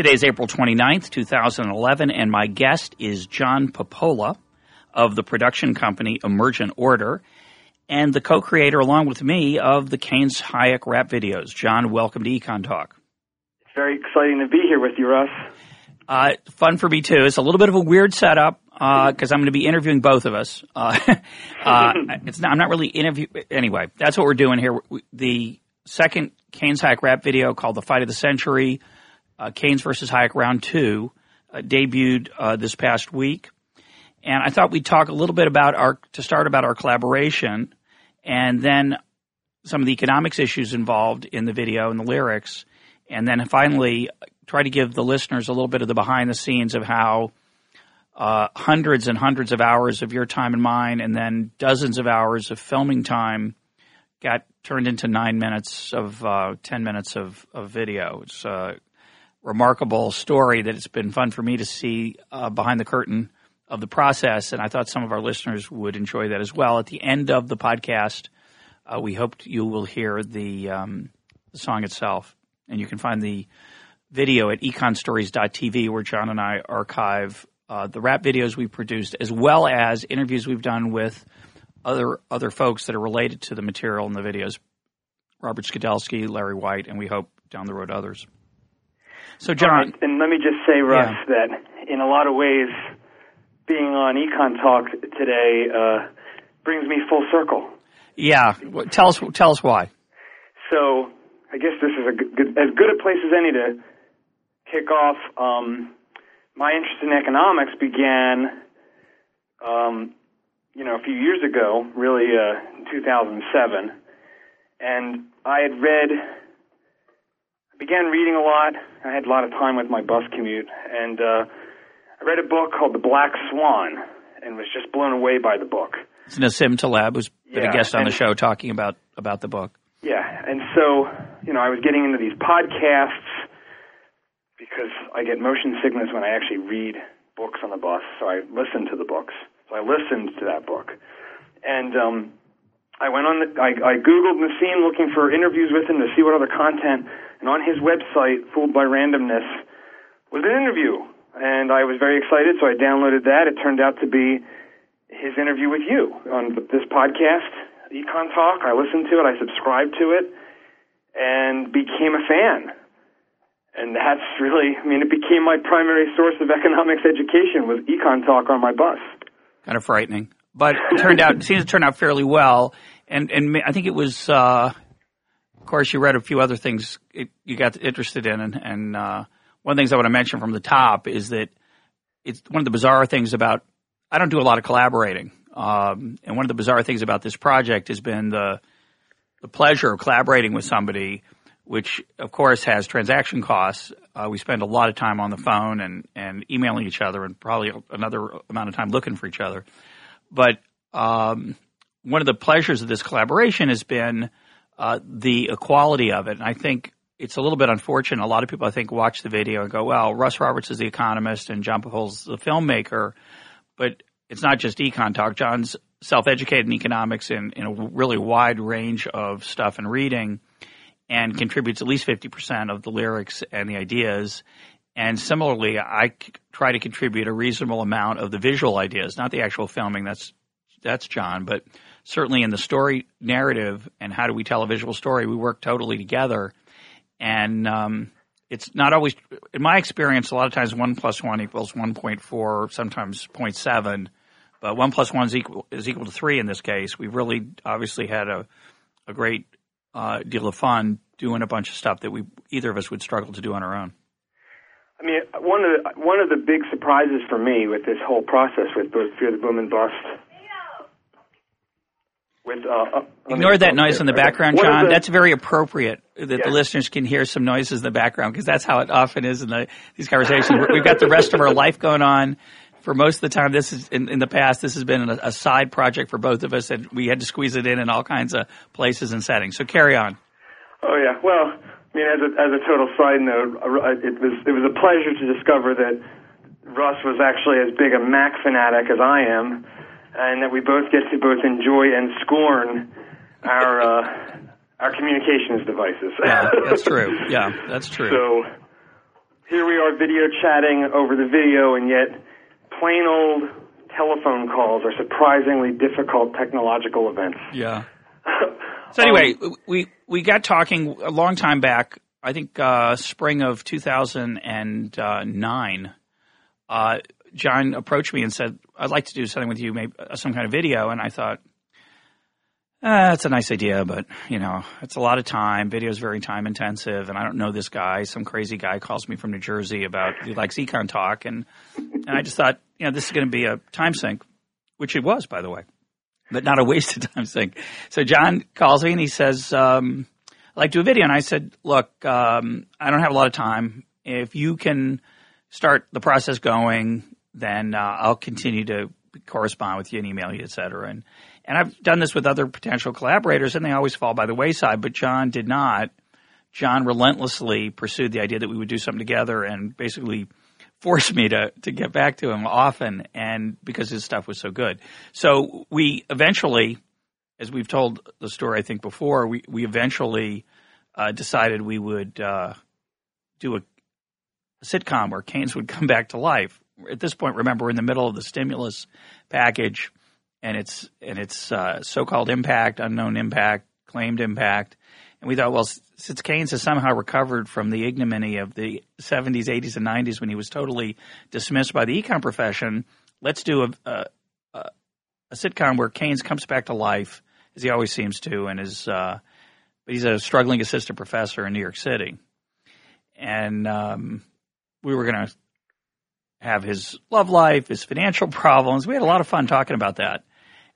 Today is April 29th, 2011, and my guest is John Papola of the production company Emergent Order and the co-creator along with me of the Keynes Hayek rap videos. John, welcome to Econ Talk. It's very exciting to be here with you, Russ. Uh, fun for me too. It's a little bit of a weird setup because uh, I'm going to be interviewing both of us. Uh, uh, it's not, I'm not really interview. Anyway, that's what we're doing here. The second Keynes Hayek rap video called "The Fight of the Century." Uh, Keynes versus Hayek Round Two uh, debuted uh, this past week, and I thought we'd talk a little bit about our to start about our collaboration, and then some of the economics issues involved in the video and the lyrics, and then finally try to give the listeners a little bit of the behind the scenes of how. Uh, hundreds and hundreds of hours of your time and mine, and then dozens of hours of filming time got turned into nine minutes of uh, ten minutes of, of video. It's uh, remarkable story that it's been fun for me to see uh, behind the curtain of the process, and I thought some of our listeners would enjoy that as well. At the end of the podcast, uh, we hope you will hear the, um, the song itself, and you can find the video at econstories.tv where John and I archive uh, the rap videos we produced as well as interviews we've done with other other folks that are related to the material in the videos. Robert Skidelsky, Larry White, and we hope down the road others. So, John. and let me just say, Russ, yeah. that in a lot of ways, being on Econ Talk today uh, brings me full circle. Yeah. Tell us, tell us why. So, I guess this is a good, as good a place as any to kick off. Um, my interest in economics began, um, you know, a few years ago, really uh, in 2007. And I had read began reading a lot. I had a lot of time with my bus commute, and uh, I read a book called The Black Swan, and was just blown away by the book. It's Nassim Taleb, who's been yeah, a guest on the show, talking about about the book. Yeah, and so you know, I was getting into these podcasts because I get motion sickness when I actually read books on the bus, so I listen to the books. So I listened to that book, and um, I went on. The, I, I googled Nassim looking for interviews with him to see what other content, and on his website, Fooled by Randomness, was an interview, and I was very excited. So I downloaded that. It turned out to be his interview with you on this podcast, Econ Talk. I listened to it. I subscribed to it, and became a fan. And that's really, I mean, it became my primary source of economics education was Econ Talk on my bus. Kind of frightening but it turned out seems to turn out fairly well. And and I think it was, uh, course, you read a few other things you got interested in, and, and uh, one of the things I want to mention from the top is that it's one of the bizarre things about I don't do a lot of collaborating, um, and one of the bizarre things about this project has been the the pleasure of collaborating with somebody, which of course has transaction costs. Uh, we spend a lot of time on the phone and and emailing each other, and probably another amount of time looking for each other. But um, one of the pleasures of this collaboration has been uh, the equality of it. And I think it's a little bit unfortunate. A lot of people, I think, watch the video and go, well, Russ Roberts is the economist and John Papola's the filmmaker. But it's not just econ talk. John's self-educated in economics in, in a really wide range of stuff and reading and contributes at least 50% of the lyrics and the ideas. And similarly, I try to contribute a reasonable amount of the visual ideas, not the actual filming. That's that's John, but certainly in the story narrative and how do we tell a visual story, we work totally together. And um, it's not always, in my experience, a lot of times one plus one equals one point four, sometimes 0.7, but one plus one is equal is equal to three in this case. We've really obviously had a a great uh, deal of fun doing a bunch of stuff that we either of us would struggle to do on our own. I mean, one of the one of the big surprises for me with this whole process with both Fear the Boom and Bust. With, uh, Ignore that noise in the background, John. That's very appropriate. that Yeah. the listeners can hear some noises in the background because that's how it often is in the, these conversations. We've got the rest of our life going on. For most of the time, this is in, in the past. This has been a, a side project for both of us, and we had to squeeze it in in all kinds of places and settings. So carry on. Oh yeah. Well, I mean, as a as a total side note, it was it was a pleasure to discover that Russ was actually as big a Mac fanatic as I am, and that we both get to both enjoy and scorn our uh, our communications devices. Yeah, that's true. Yeah, that's true. So here we are video chatting over the video, and yet plain old telephone calls are surprisingly difficult technological events. Yeah. So anyway, Um, we we got talking a long time back. I think uh, spring of 2009. Uh, John approached me and said, "I'd like to do something with you, maybe uh, some kind of video." And I thought, uh, "That's a nice idea, but you know, it's a lot of time. Video is very time intensive, and I don't know this guy. Some crazy guy calls me from New Jersey about he likes econ talk, and and I just thought, you know, this is going to be a time sink, which it was, by the way." but not a wasted time sink. So John calls me and he says, um, I'd like to do a video. And I said, look, um, I don't have a lot of time. If you can start the process going, then uh, I'll continue to correspond with you and email you, et cetera. And, and I've done this with other potential collaborators and they always fall by the wayside, but John did not. John relentlessly pursued the idea that we would do something together and basically forced me to to get back to him often and because his stuff was so good. So we eventually as we've told the story I think before, we we eventually uh, decided we would uh, do a, a sitcom where Keynes would come back to life. At this point, remember we're in the middle of the stimulus package, and it's and it's uh, so-called impact, unknown impact, claimed impact, and we thought, well, since Keynes has somehow recovered from the ignominy of the 70s, 80s, and 90s when he was totally dismissed by the econ profession, let's do a, a, a, sitcom where Keynes comes back to life, as he always seems to, and is uh, he's a struggling assistant professor in New York City, and um, we were going to have his love life, his financial problems. We had a lot of fun talking about that.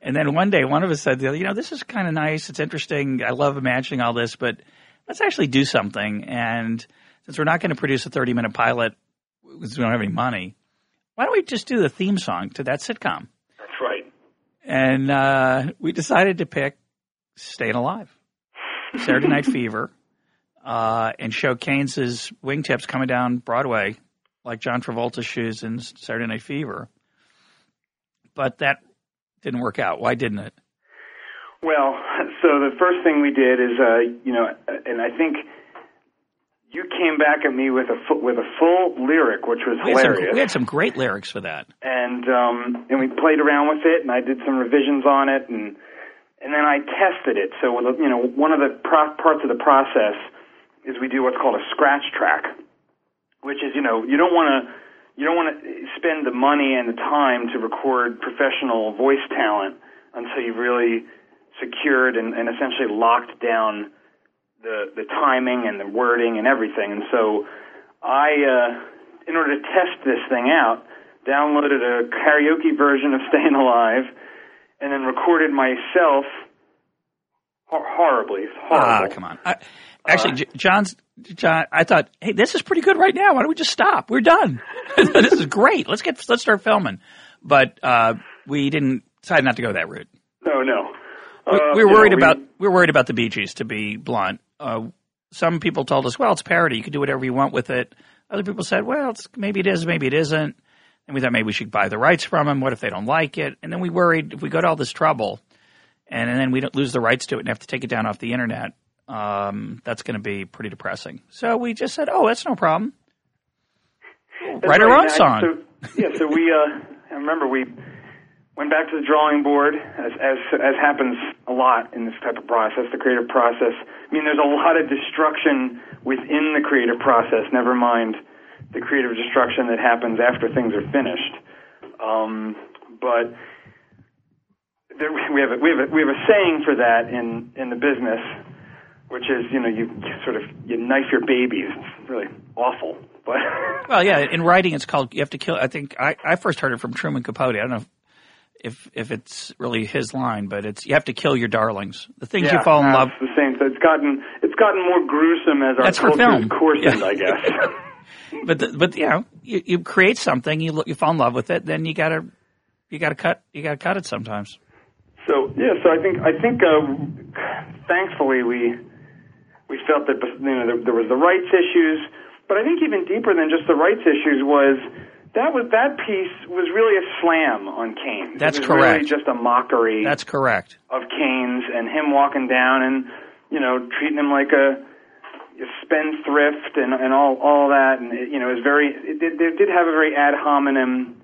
And then one day, one of us said, "You know, this is kind of nice. It's interesting. I love imagining all this, but let's actually do something." And since we're not going to produce a thirty-minute pilot because we don't have any money, why don't we just do the theme song to that sitcom? That's right. And uh, we decided to pick "Staying Alive," Saturday Night Fever, uh, and show Keynes's wingtips coming down Broadway like John Travolta's shoes in Saturday Night Fever. But that didn't work out. Why didn't it? Well, so the first thing we did is, uh, you know, and I think you came back at me with a fu- with a full lyric, which was We had, some, hilarious. we had some great lyrics for that. and um, and we played around with it, and I did some revisions on it, and and then I tested it. So you know, one of the pro- parts of the process is we do what's called a scratch track, which is you know you don't want to you don't want to spend the money and the time to record professional voice talent until you've really secured and, and essentially locked down the the timing and the wording and everything. And so I, uh, in order to test this thing out, downloaded a karaoke version of Staying Alive, and then recorded myself hor- horribly. Ah, come on. I, actually, John's John. I thought, hey, this is pretty good right now. Why don't we just stop? We're done. this is great. Let's get let's start filming. But uh, we didn't decide not to go that route. No, no. We, Uh, we were worried know, about we were worried about the Bee Gees. To be blunt, uh, some people told us, well, it's parody. You can do whatever you want with it. Other people said, well, it's, maybe it is, maybe it isn't. And we thought maybe we should buy the rights from them. What if they don't like it? And then we worried if we go to all this trouble, and, and then we don't lose the rights to it and have to take it down off the internet. Um, that's going to be pretty depressing. So we just said, oh, that's no problem. That's Write our right. own And I- song. So, yeah, so we, uh, I remember we went back to the drawing board, as, as as happens a lot in this type of process, the creative process. I mean, there's a lot of destruction within the creative process. Never mind the creative destruction that happens after things are finished. Um, but there, we have a, we have a, we have a saying for that in in the business, which is you know you sort of you knife your babies. It's really awful, but. Well, yeah, in writing, it's called you have to kill. I think I, I first heard it from Truman Capote. I don't know. If, if if it's really his line, but it's you have to kill your darlings. The things yeah, you fall in love. The same. So it's gotten it's gotten more gruesome as our That's culture film. coarsened, Yeah. I guess. but the, but you know you, you create something you you fall in love with it then you gotta you gotta cut you gotta cut it sometimes So yeah, so I think I think uh, thankfully we we felt that you know there, there was the rights issues, but I think even deeper than just the rights issues was that was that piece was really a slam on Keynes. That's it was correct. Really just a mockery that's correct of Keynes and him walking down and you know treating him like a, a spendthrift and and all all that and it, you know it was very it did, it did have a very ad hominem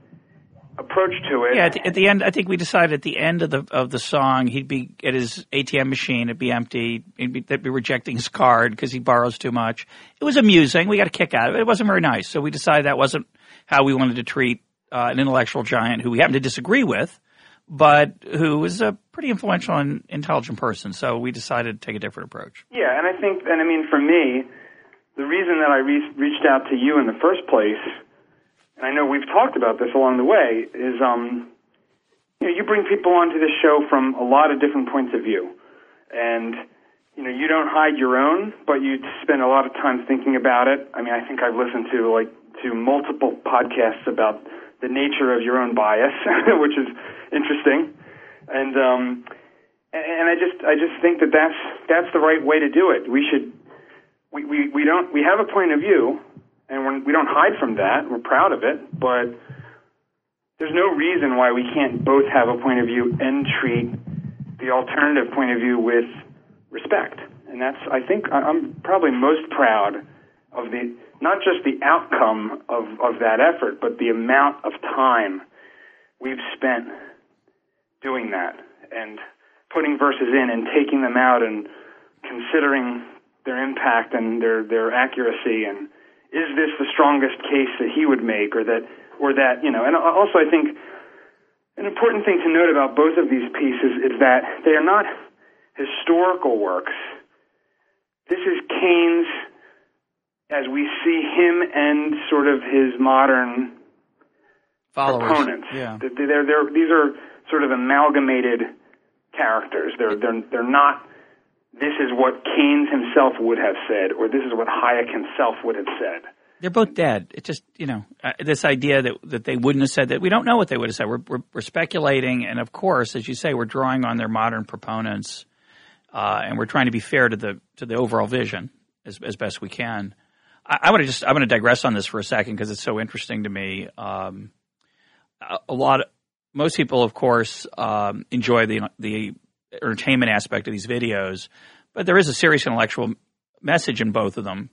approach to it. yeah at the, at the end i think we decided at the end of the of the song he'd be at his atm machine it'd be empty he'd be, they'd be rejecting his card because he borrows too much it was amusing we got a kick out of it it wasn't very nice so we decided that wasn't how we wanted to treat uh, an intellectual giant who we happen to disagree with but who was a pretty influential and intelligent person so we decided to take a different approach Yeah, and I think, and I mean, for me, the reason that I re- reached out to you in the first place, and I know we've talked about this along the way, is um, you know, you bring people onto this show from a lot of different points of view, and you know, you don't hide your own, but you spend a lot of time thinking about it. I mean, I think I've listened to like to multiple podcasts about the nature of your own bias, which is interesting, and um, and I just I just think that that's that's the right way to do it. We should we we, we don't we have a point of view, and we're, we don't hide from that. We're proud of it, but there's no reason why we can't both have a point of view and treat the alternative point of view with respect. And that's I think I'm probably most proud of the not just the outcome of of that effort, but the amount of time we've spent doing that and putting verses in and taking them out and considering their impact and their their accuracy and is this the strongest case that he would make or that or that you know and also I think an important thing to note about both of these pieces is that they are not historical works this is Keynes as we see him and sort of his modern followers proponents. yeah They're, they're, these are sort of amalgamated characters. They're, they're, they're not, this is what Keynes himself would have said, or this is what Hayek himself would have said. They're both dead. It just, you know, uh, this idea that that they wouldn't have said that. We don't know what they would have said. We're, we're, we're speculating, and of course, as you say, we're drawing on their modern proponents, uh, and we're trying to be fair to the to the overall vision as as best we can. I, I want to just I want to digress on this for a second because it's so interesting to me. Um, a, a lot, of, most people, of course, um, enjoy the the entertainment aspect of these videos, but there is a serious intellectual message in both of them.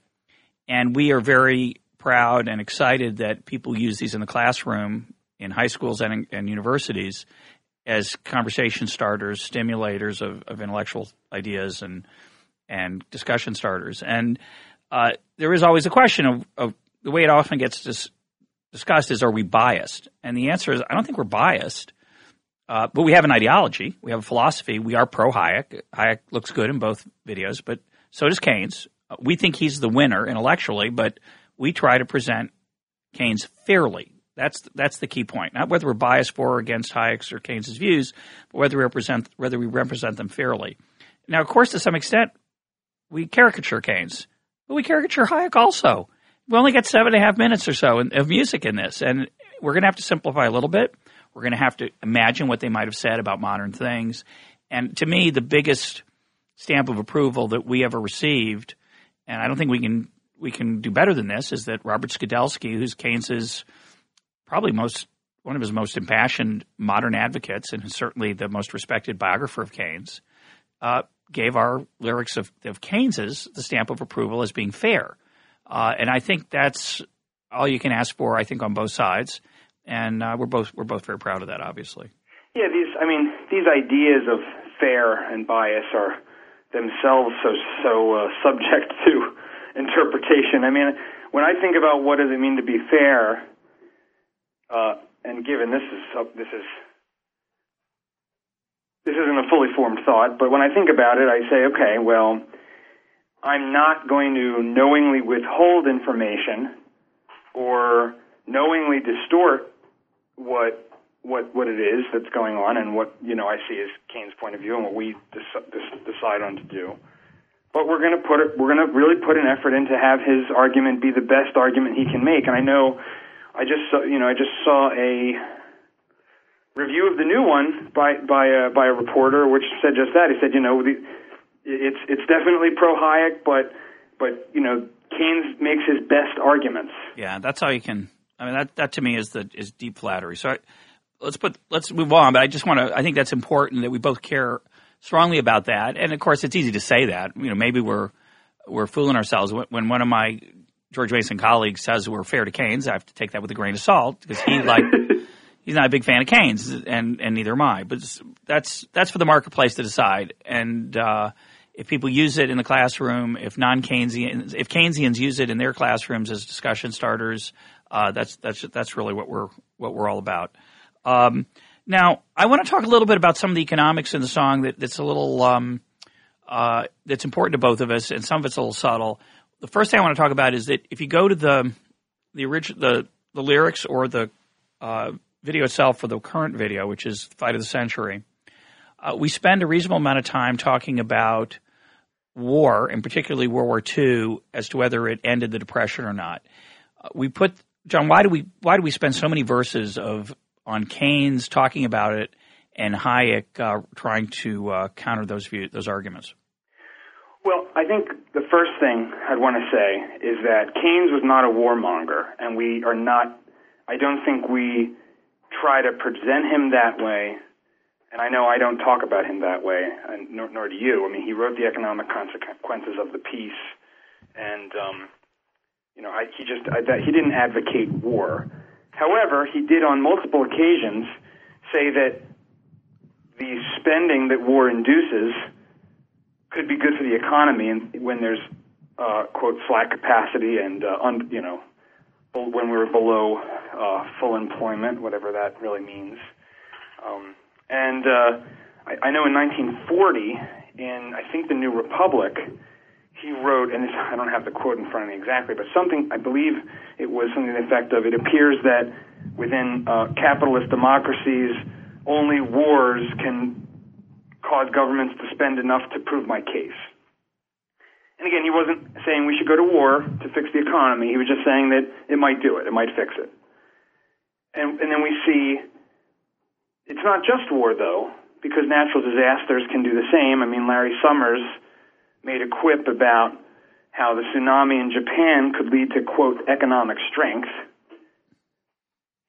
And we are very proud and excited that people use these in the classroom in high schools and, and universities as conversation starters, stimulators of, of intellectual ideas and and discussion starters. And uh, there is always a question of, of the way it often gets dis- discussed is are we biased? And the answer is I don't think we're biased. Uh, but we have an ideology, we have a philosophy. We are pro Hayek. Hayek looks good in both videos, but so does Keynes. Uh, We think he's the winner intellectually, but we try to present Keynes fairly. That's that's the key point. Not whether we're biased for or against Hayek's or Keynes's views, but whether we represent whether we represent them fairly. Now, of course, to some extent, we caricature Keynes, but we caricature Hayek also. We only get seven and a half minutes or so in- of music in this, and we're going to have to simplify a little bit. We're going to have to imagine what they might have said about modern things. And to me, the biggest stamp of approval that we ever received, and I don't think we can we can do better than this, is that Robert Skidelsky, who's Keynes's probably most one of his most impassioned modern advocates, and certainly the most respected biographer of Keynes, uh, gave our lyrics of, of Keynes's the stamp of approval as being fair. Uh, and I think that's all you can ask for. I think on both sides, and uh, we're both we're both very proud of that. Obviously, Yeah, these I mean these ideas of fair and bias are themselves so so uh, subject to interpretation. I mean, when I think about what does it mean to be fair, uh, and given this is uh, this is this isn't a fully formed thought, but when I think about it, I say, okay, well, I'm not going to knowingly withhold information or knowingly distort what what what it is that's going on and what you know I see as Keynes' point of view and what we dec- decide on to do. But we're going to put it, we're going to really put an effort in to have his argument be the best argument he can make. And I know, I just saw, you know I just saw a review of the new one by by a, by a reporter which said just that. He said, you know, the, it's it's definitely pro Hayek, but but you know Keynes makes his best arguments. Yeah, that's how you can. I mean, that that to me is the is deep flattery. So I, let's put let's move on. But I just want to. I think that's important that we both care strongly about that. And of course, it's easy to say that. You know, maybe we're we're fooling ourselves when one of my George Mason colleagues says we're fair to Keynes. I have to take that with a grain of salt because he like he's not a big fan of Keynes, and and neither am I. But that's that's for the marketplace to decide. And uh, if people use it in the classroom, if non Keynesians, if Keynesians use it in their classrooms as discussion starters, uh, that's that's that's really what we're what we're all about. Um, now, I want to talk a little bit about some of the economics in the song that, that's a little um, uh, that's important to both of us, and some of it's a little subtle. The first thing I want to talk about is that if you go to the the original the the lyrics or the uh, video itself for the current video, which is Fight of the Century, uh, we spend a reasonable amount of time talking about war, and particularly World War II, as to whether it ended the Depression or not. Uh, we put John. Why do we why do we spend so many verses of on Keynes talking about it and Hayek uh, trying to uh, counter those view, those arguments? Well, I think the first thing I'd want to say is that Keynes was not a warmonger, and we are not. I don't think we try to present him that way and I know I don't talk about him that way, and nor, nor do you. I mean, he wrote the economic consequences of the peace, and um, you know, I, he just I, that he didn't advocate war. However, he did on multiple occasions say that the spending that war induces could be good for the economy, and when there's uh, quote slack capacity and uh, un, you know when we're below uh, full employment, whatever that really means. Um, and uh, I, I know in 1940, in I think the New Republic, he wrote, and this, I don't have the quote in front of me exactly, but something I believe it was something to the effect of, it appears that within uh, capitalist democracies, only wars can cause governments to spend enough to prove my case. And again, he wasn't saying we should go to war to fix the economy. He was just saying that it might do it, it might fix it. And, and then we see it's not just war, though, because natural disasters can do the same. I mean, Larry Summers made a quip about how the tsunami in Japan could lead to, quote, economic strength.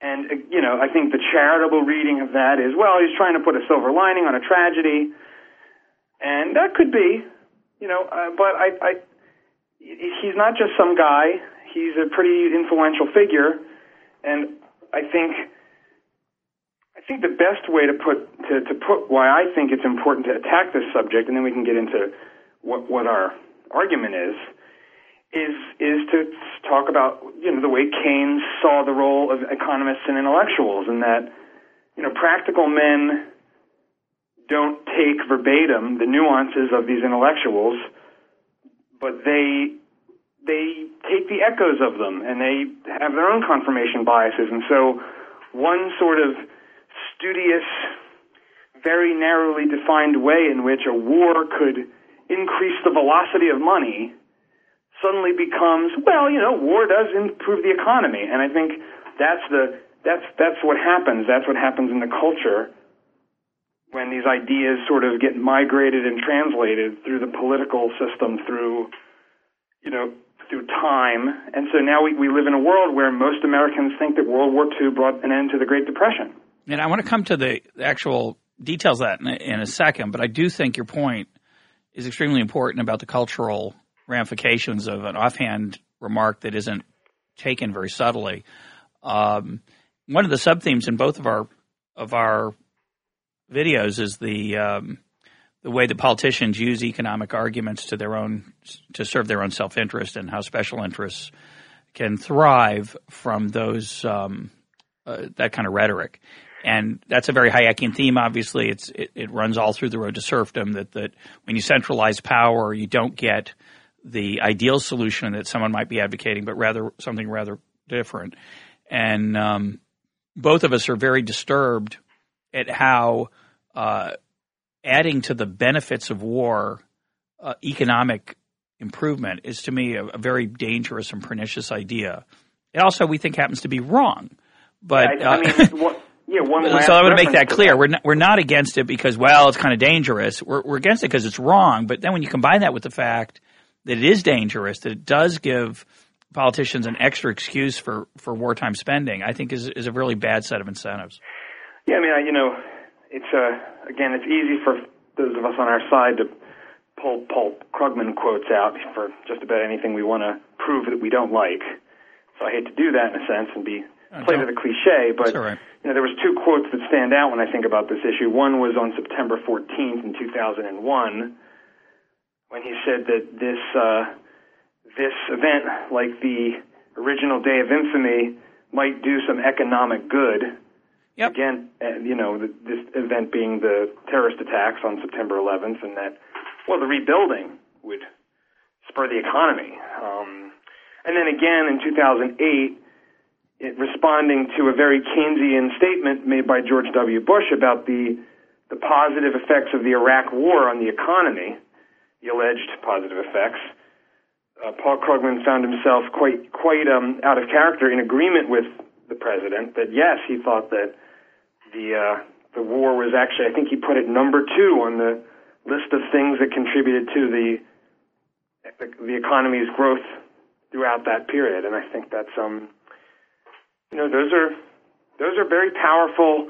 And, uh, you know, I think the charitable reading of that is, well, he's trying to put a silver lining on a tragedy. And that could be, you know, uh, but I, I, he's not just some guy. He's a pretty influential figure. And I think I think the best way to put to, to put why I think it's important to attack this subject, and then we can get into what what our argument is, is is to talk about you know the way Keynes saw the role of economists and intellectuals, and that you know practical men don't take verbatim the nuances of these intellectuals, but they they take the echoes of them, and they have their own confirmation biases, and so one sort of studious, very narrowly defined way in which a war could increase the velocity of money suddenly becomes, well, you know, war does improve the economy. And I think that's the that's that's what happens. That's what happens in the culture when these ideas sort of get migrated and translated through the political system, through you know, through time. And so now we, we live in a world where most Americans think that World War II brought an end to the Great Depression. And I want to come to the actual details of that in a, in a second, but I do think your point is extremely important about the cultural ramifications of an offhand remark that isn't taken very subtly. Um, one of the sub themes in both of our of our videos is the um, the way that politicians use economic arguments to their own to serve their own self interest and how special interests can thrive from those um, uh, that kind of rhetoric and that's a very Hayekian theme. Obviously, it's it, it, runs all through the road to serfdom. That that when you centralize power, you don't get the ideal solution that someone might be advocating, but rather something rather different. And um, both of us are very disturbed at how uh, adding to the benefits of war uh, economic improvement is to me a, a, very dangerous and pernicious idea. It also we think happens to be wrong. But yeah, I, I mean, what, yeah, one so I want to make that clear. That. We're not, we're not against it because well, it's kind of dangerous. We're we're against it because it's wrong. But then when you combine that with the fact that it is dangerous, that it does give politicians an extra excuse for, for wartime spending, I think is is a really bad set of incentives. Yeah, I mean, I, you know, it's uh, again, it's easy for those of us on our side to pull Paul Krugman quotes out for just about anything we want to prove that we don't like. So I hate to do that in a sense and be play to the cliche, but right. You know there was two quotes that stand out when I think about this issue. One was on September 14th in 2001 when he said that this uh, this event, like the original Day of Infamy, might do some economic good. Yep. Again, uh, you know, this event being the terrorist attacks on September 11th, and that well, the rebuilding would spur the economy. Um, and then again in 2008, it, responding to a very Keynesian statement made by George W. Bush about the the positive effects of the Iraq War on the economy, the alleged positive effects. Uh, Paul Krugman found himself quite quite um, out of character in agreement with the president that yes, he thought that the uh, the war was actually I think he put it number two on the list of things that contributed to the the, the economy's growth throughout that period, and I think that's um, you know, those are those are very powerful,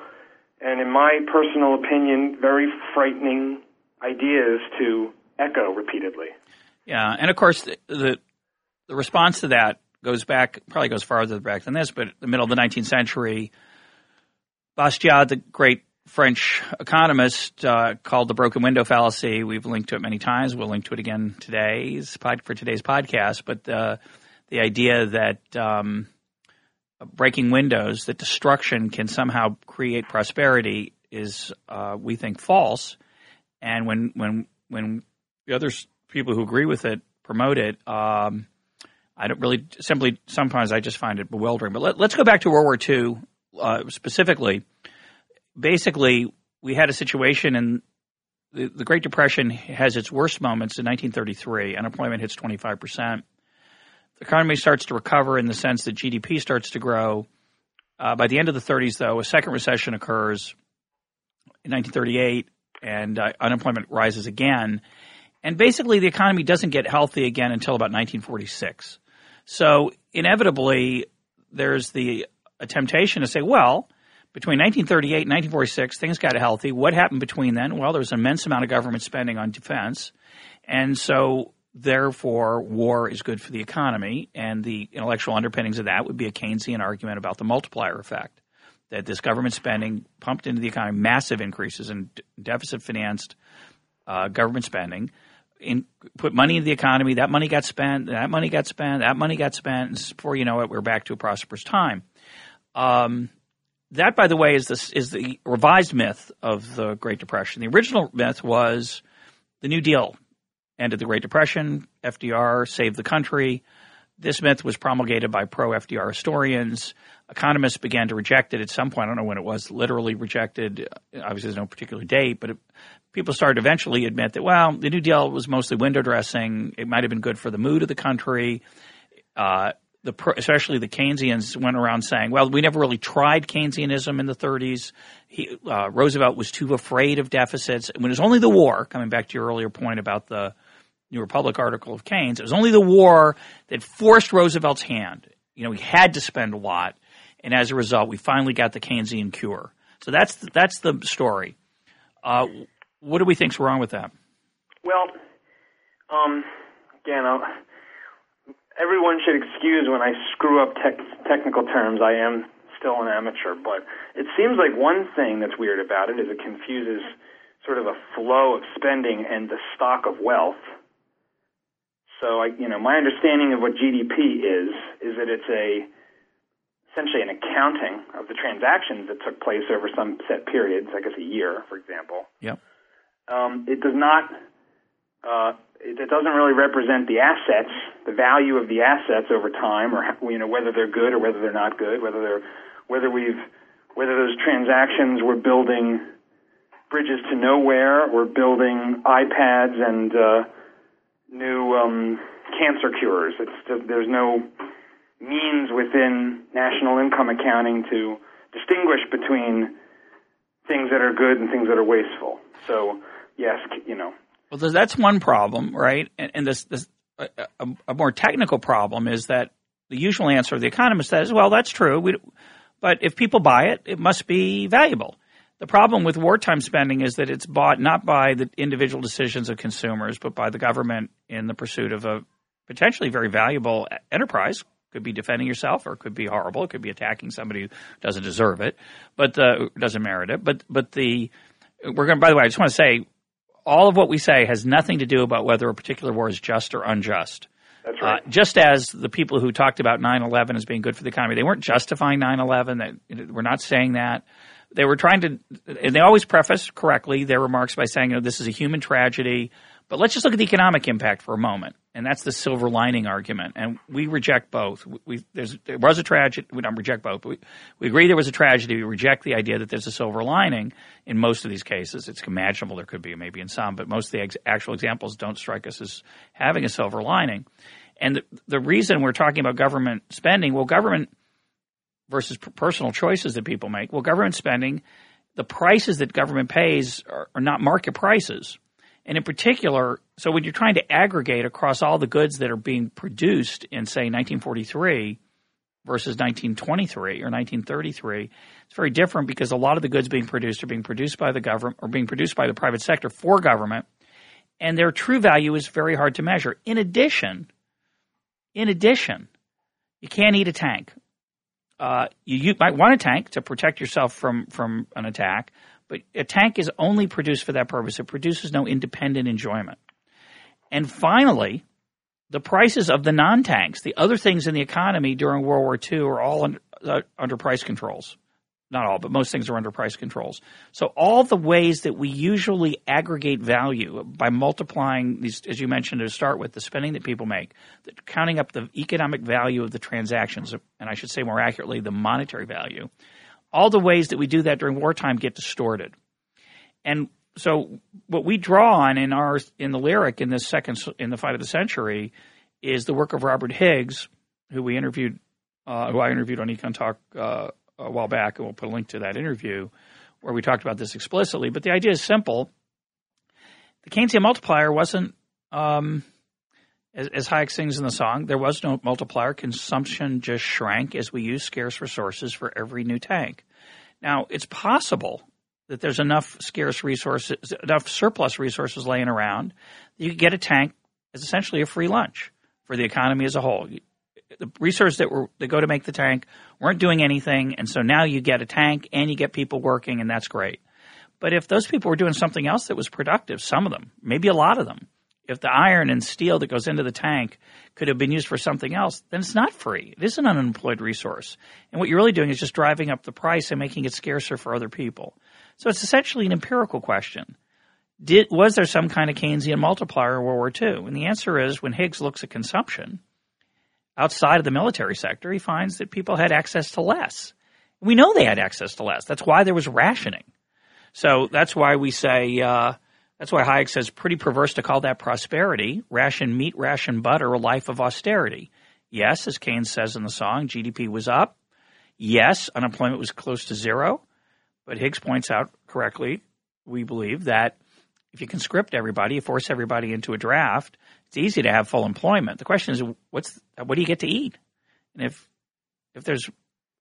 and in my personal opinion, very frightening ideas to echo repeatedly. Yeah, and of course the, the the, response to that goes back probably goes farther back than this, but the middle of the 19th century, Bastiat, the great French economist uh, called the broken window fallacy. We've linked to it many times. We'll link to it again today's pod, for today's podcast. But uh, the idea that um, breaking windows, that destruction can somehow create prosperity, is uh, we think false. And when when when the other people who agree with it promote it, um, I don't really simply sometimes I just find it bewildering. But let, us go back to World War II uh, specifically basically, we had a situation in the, the, Great Depression has its worst moments in 1933. Unemployment hits 25 percent. The economy starts to recover in the sense that GDP starts to grow. Uh, by the end of the 30s, though, a second recession occurs in 1938, and uh, unemployment rises again. And basically, the economy doesn't get healthy again until about 1946. So inevitably, there's the a temptation to say, well, between 1938 and 1946, things got healthy. What happened between then? Well, there was an immense amount of government spending on defense. And so, therefore, war is good for the economy. And the intellectual underpinnings of that would be a Keynesian argument about the multiplier effect that this government spending pumped into the economy massive increases in deficit financed uh, government spending. In, put money into the economy, that money got spent, that money got spent, that money got spent. And before you know it, we're back to a prosperous time. Um, that, by the way, is the, is the revised myth of the Great Depression. The original myth was the New Deal ended the Great Depression, FDR saved the country. This myth was promulgated by pro FDR historians. Economists began to reject it at some point. I don't know when it was literally rejected. Obviously, there's no particular date, but it, people started eventually admit that, well, the New Deal was mostly window dressing. It might have been good for the mood of the country. Uh, the especially the Keynesians went around saying, "Well, we never really tried Keynesianism in the 30s. He, uh, Roosevelt was too afraid of deficits. When it was only the war, coming back to your earlier point about the New Republic article of Keynes, it was only the war that forced Roosevelt's hand. You know, he had to spend a lot, and as a result, we finally got the Keynesian cure. So that's the, that's the story. Uh, what do we think's wrong with that? Well, um, again, I'll everyone should excuse when I screw up tech, technical terms. I am still an amateur, but it seems like one thing that's weird about it is it confuses sort of a flow of spending and the stock of wealth. So, I, you know, my understanding of what GDP is is that it's a essentially an accounting of the transactions that took place over some set periods, I guess a year, for example. Yep. Um, it does not uh, it doesn't really represent the assets, the value of the assets over time, or you know whether they're good or whether they're not good, whether they're whether we've whether those transactions were building bridges to nowhere or building iPads and uh, new um, cancer cures. It's there's no means within national income accounting to distinguish between things that are good and things that are wasteful. So yes, you know. Well, that's one problem, right? And, and this, this a, a, more technical problem is that the usual answer of the economist says, "Well, that's true, we, but if people buy it, it must be valuable." The problem with wartime spending is that it's bought not by the individual decisions of consumers, but by the government in the pursuit of a potentially very valuable enterprise. Could be defending yourself, or it could be horrible. It could be attacking somebody who doesn't deserve it, but uh, doesn't merit it. But but the we're going. By the way, I just want to say, all of what we say has nothing to do about whether a particular war is just or unjust. That's right. Uh, just as the people who talked about 9/11 as being good for the economy, they weren't justifying 9/11. That we're not saying that they were trying to, and they always preface correctly their remarks by saying, you know, this is a human tragedy, but let's just look at the economic impact for a moment. And that's the silver lining argument. And we reject both. We, there was a tragedy. We don't reject both. But we, we agree there was a tragedy. We reject the idea that there's a silver lining in most of these cases. It's imaginable there could be, maybe in some, but most of the ex- actual examples don't strike us as having a silver lining. And the, the reason we're talking about government spending, well, government versus personal choices that people make. Well, government spending, the prices that government pays are, are not market prices. And in particular, so when you're trying to aggregate across all the goods that are being produced in, say, 1943 versus 1923 or 1933, it's very different because a lot of the goods being produced are being produced by the government or being produced by the private sector for government, and their true value is very hard to measure. In addition, in addition, you can't eat a tank. Uh, you, might want a tank to protect yourself from, from an attack, but a tank is only produced for that purpose. It produces no independent enjoyment. And finally, the prices of the non tanks, the other things in the economy during World War II, are all under, uh, under price controls not all, but most things are under price controls. So all the ways that we usually aggregate value by multiplying these, as you mentioned to start with, the spending that people make, counting up the economic value of the transactions, and I should say more accurately, the monetary value, all the ways that we do that during wartime get distorted. And so what we draw on in our in the lyric in this second in the fight of the century is the work of Robert Higgs, who we interviewed, uh, who I interviewed on Econ Talk uh, a while back, and we'll put a link to that interview where we talked about this explicitly. But the idea is simple. The Keynesian multiplier wasn't, um, as, as Hayek sings in the song, there was no multiplier. Consumption just shrank as we used scarce resources for every new tank. Now, it's possible that there's enough scarce resources, enough surplus resources laying around, you could get a tank as essentially a free lunch for the economy as a whole the resources that were that go to make the tank weren't doing anything, and so now you get a tank and you get people working, and that's great. But if those people were doing something else that was productive, some of them, maybe a lot of them, if the iron and steel that goes into the tank could have been used for something else, then it's not free. It is an unemployed resource. And what you're really doing is just driving up the price and making it scarcer for other people. So it's essentially an empirical question. Did, was there some kind of Keynesian multiplier in World War II? And the answer is when Higgs looks at consumption, outside of the military sector, he finds that people had access to less. We know they had access to less. That's why there was rationing. So that's why we say, uh, that's why Hayek says pretty perverse to call that prosperity. Ration meat, ration butter, a life of austerity. Yes, as Keynes says in the song, GDP was up. Yes, unemployment was close to zero. But Higgs points out correctly, we believe, that if you conscript everybody, you force everybody into a draft, it's easy to have full employment. The question is, what's what do you get to eat? And if if there's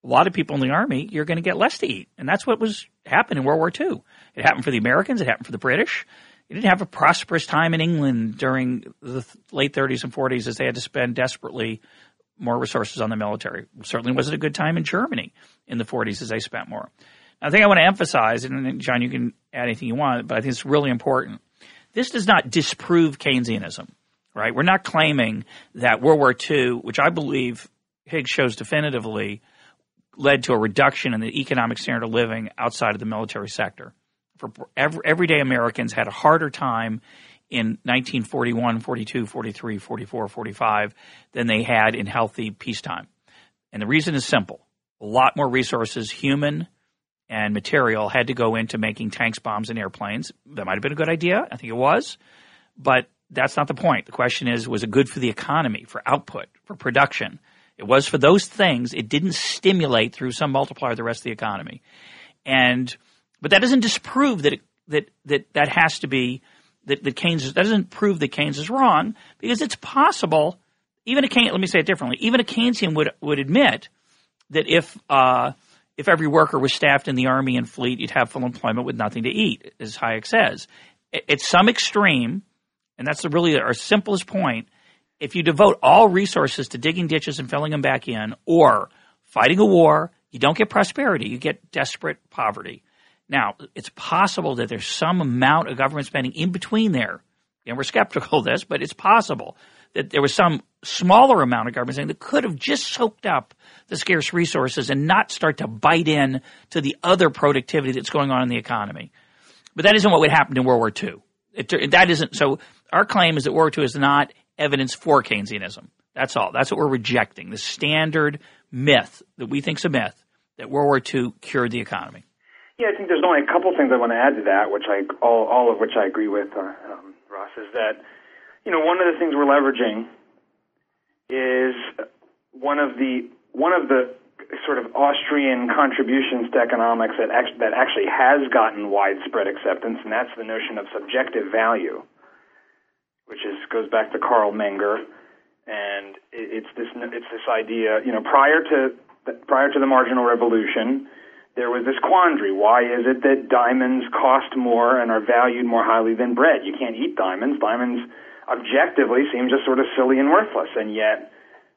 a lot of people in the army, you're going to get less to eat, and that's what was happening in World War II. It happened for the Americans. It happened for the British. You didn't have a prosperous time in England during the late 30s and 40s as they had to spend desperately more resources on the military. Certainly wasn't a good time in Germany in the 40s as they spent more. Now, I think I want to emphasize, and John, you can add anything you want, but I think it's really important. This does not disprove Keynesianism right? We're not claiming that World War II, which I believe Higgs shows definitively, led to a reduction in the economic standard of living outside of the military sector. For every, everyday Americans had a harder time in 1941, 42, 43, 44, 45 than they had in healthy peacetime. And the reason is simple. A lot more resources, human and material had to go into making tanks, bombs, and airplanes. That might have been a good idea. I think it was. But that's not the point. The question is, was it good for the economy, for output, for production? It was for those things. It didn't stimulate through some multiplier the rest of the economy. And, but that doesn't disprove that it, that, that, that has to be, that, that Keynes, that doesn't prove that Keynes is wrong because it's possible, even a Keynes, let me say it differently, even a Keynesian would, would admit that if, uh, if every worker was staffed in the army and fleet, you'd have full employment with nothing to eat, as Hayek says. At some extreme, and that's really our simplest point, if you devote all resources to digging ditches and filling them back in, or fighting a war, you don't get prosperity, you get desperate poverty. Now, it's possible that there's some amount of government spending in between there, and we're skeptical of this, but it's possible that there was some smaller amount of government spending that could have just soaked up the scarce resources and not start to bite in to the other productivity that's going on in the economy. But that isn't what would happen in World War II. It, that isn't so. Our claim is that World War II is not evidence for Keynesianism. That's all. That's what we're rejecting. The standard myth that we think is a myth that World War II cured the economy. Yeah, I think there's only a couple things I want to add to that, which I all, all of which I agree with, uh, um, Russ. Is that you know one of the things we're leveraging is one of the one of the sort of Austrian contributions to economics that act- that actually has gotten widespread acceptance, and that's the notion of subjective value, which is goes back to Carl Menger, and it, it's this it's this idea. You know, prior to prior to the marginal revolution, there was this quandary. Why is it that diamonds cost more and are valued more highly than bread? You can't eat diamonds. Diamonds objectively seem just sort of silly and worthless, and yet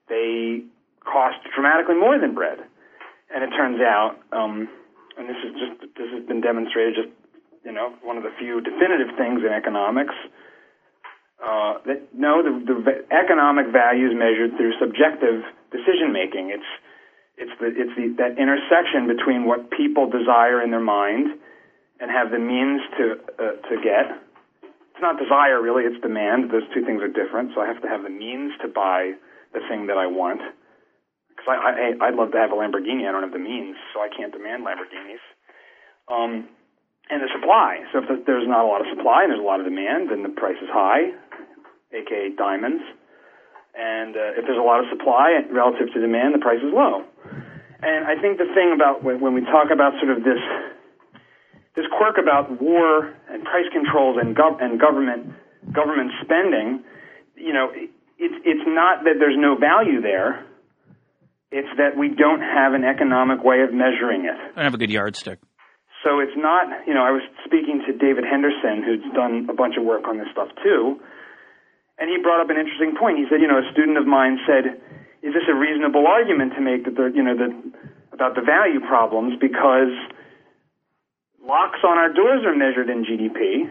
they cost dramatically more than bread. And it turns out, um, and this is just this has been demonstrated just you know one of the few definitive things in economics uh, that no, the, the economic value is measured through subjective decision making. It's it's the it's the that intersection between what people desire in their mind and have the means to uh, to get. It's not desire really; it's demand. Those two things are different. So I have to have the means to buy the thing that I want because I, I I'd love to have a Lamborghini. I don't have the means, so I can't demand Lamborghinis. Um, and the supply. So if there's not a lot of supply and there's a lot of demand, then the price is high, aka diamonds. And uh, if there's a lot of supply relative to demand, the price is low. And I think the thing about when, when we talk about sort of this this quirk about war and price controls and, gov- and government government spending, you know, it's it's not that there's no value there. It's that we don't have an economic way of measuring it. I have a good yardstick. So it's not, you know, I was speaking to David Henderson, who's done a bunch of work on this stuff too, and he brought up an interesting point. He said, you know, a student of mine said, is this a reasonable argument to make that the, you know, the, about the value problems because locks on our doors are measured in GDP,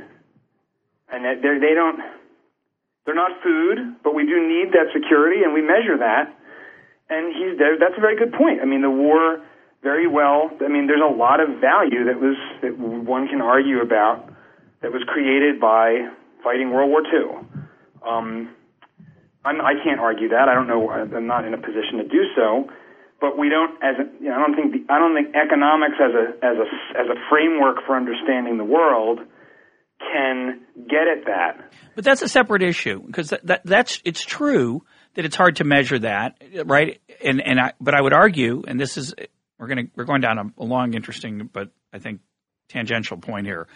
and that they don't, they're not food, but we do need that security, and we measure that and he's there. That's a very good point. I mean, the war very well. I mean, there's a lot of value that was that one can argue about that was created by fighting World War II. Um, I'm, I can't argue that. I don't know. I'm not in a position to do so. But we don't, as a, you know, I don't think the, I don't think economics as a as a as a framework for understanding the world can get at that. But that's a separate issue because that, that that's it's true that it's hard to measure that, right? And and I, but I would argue, and this is we're going we're going down a, a, long, interesting, but I think tangential point here.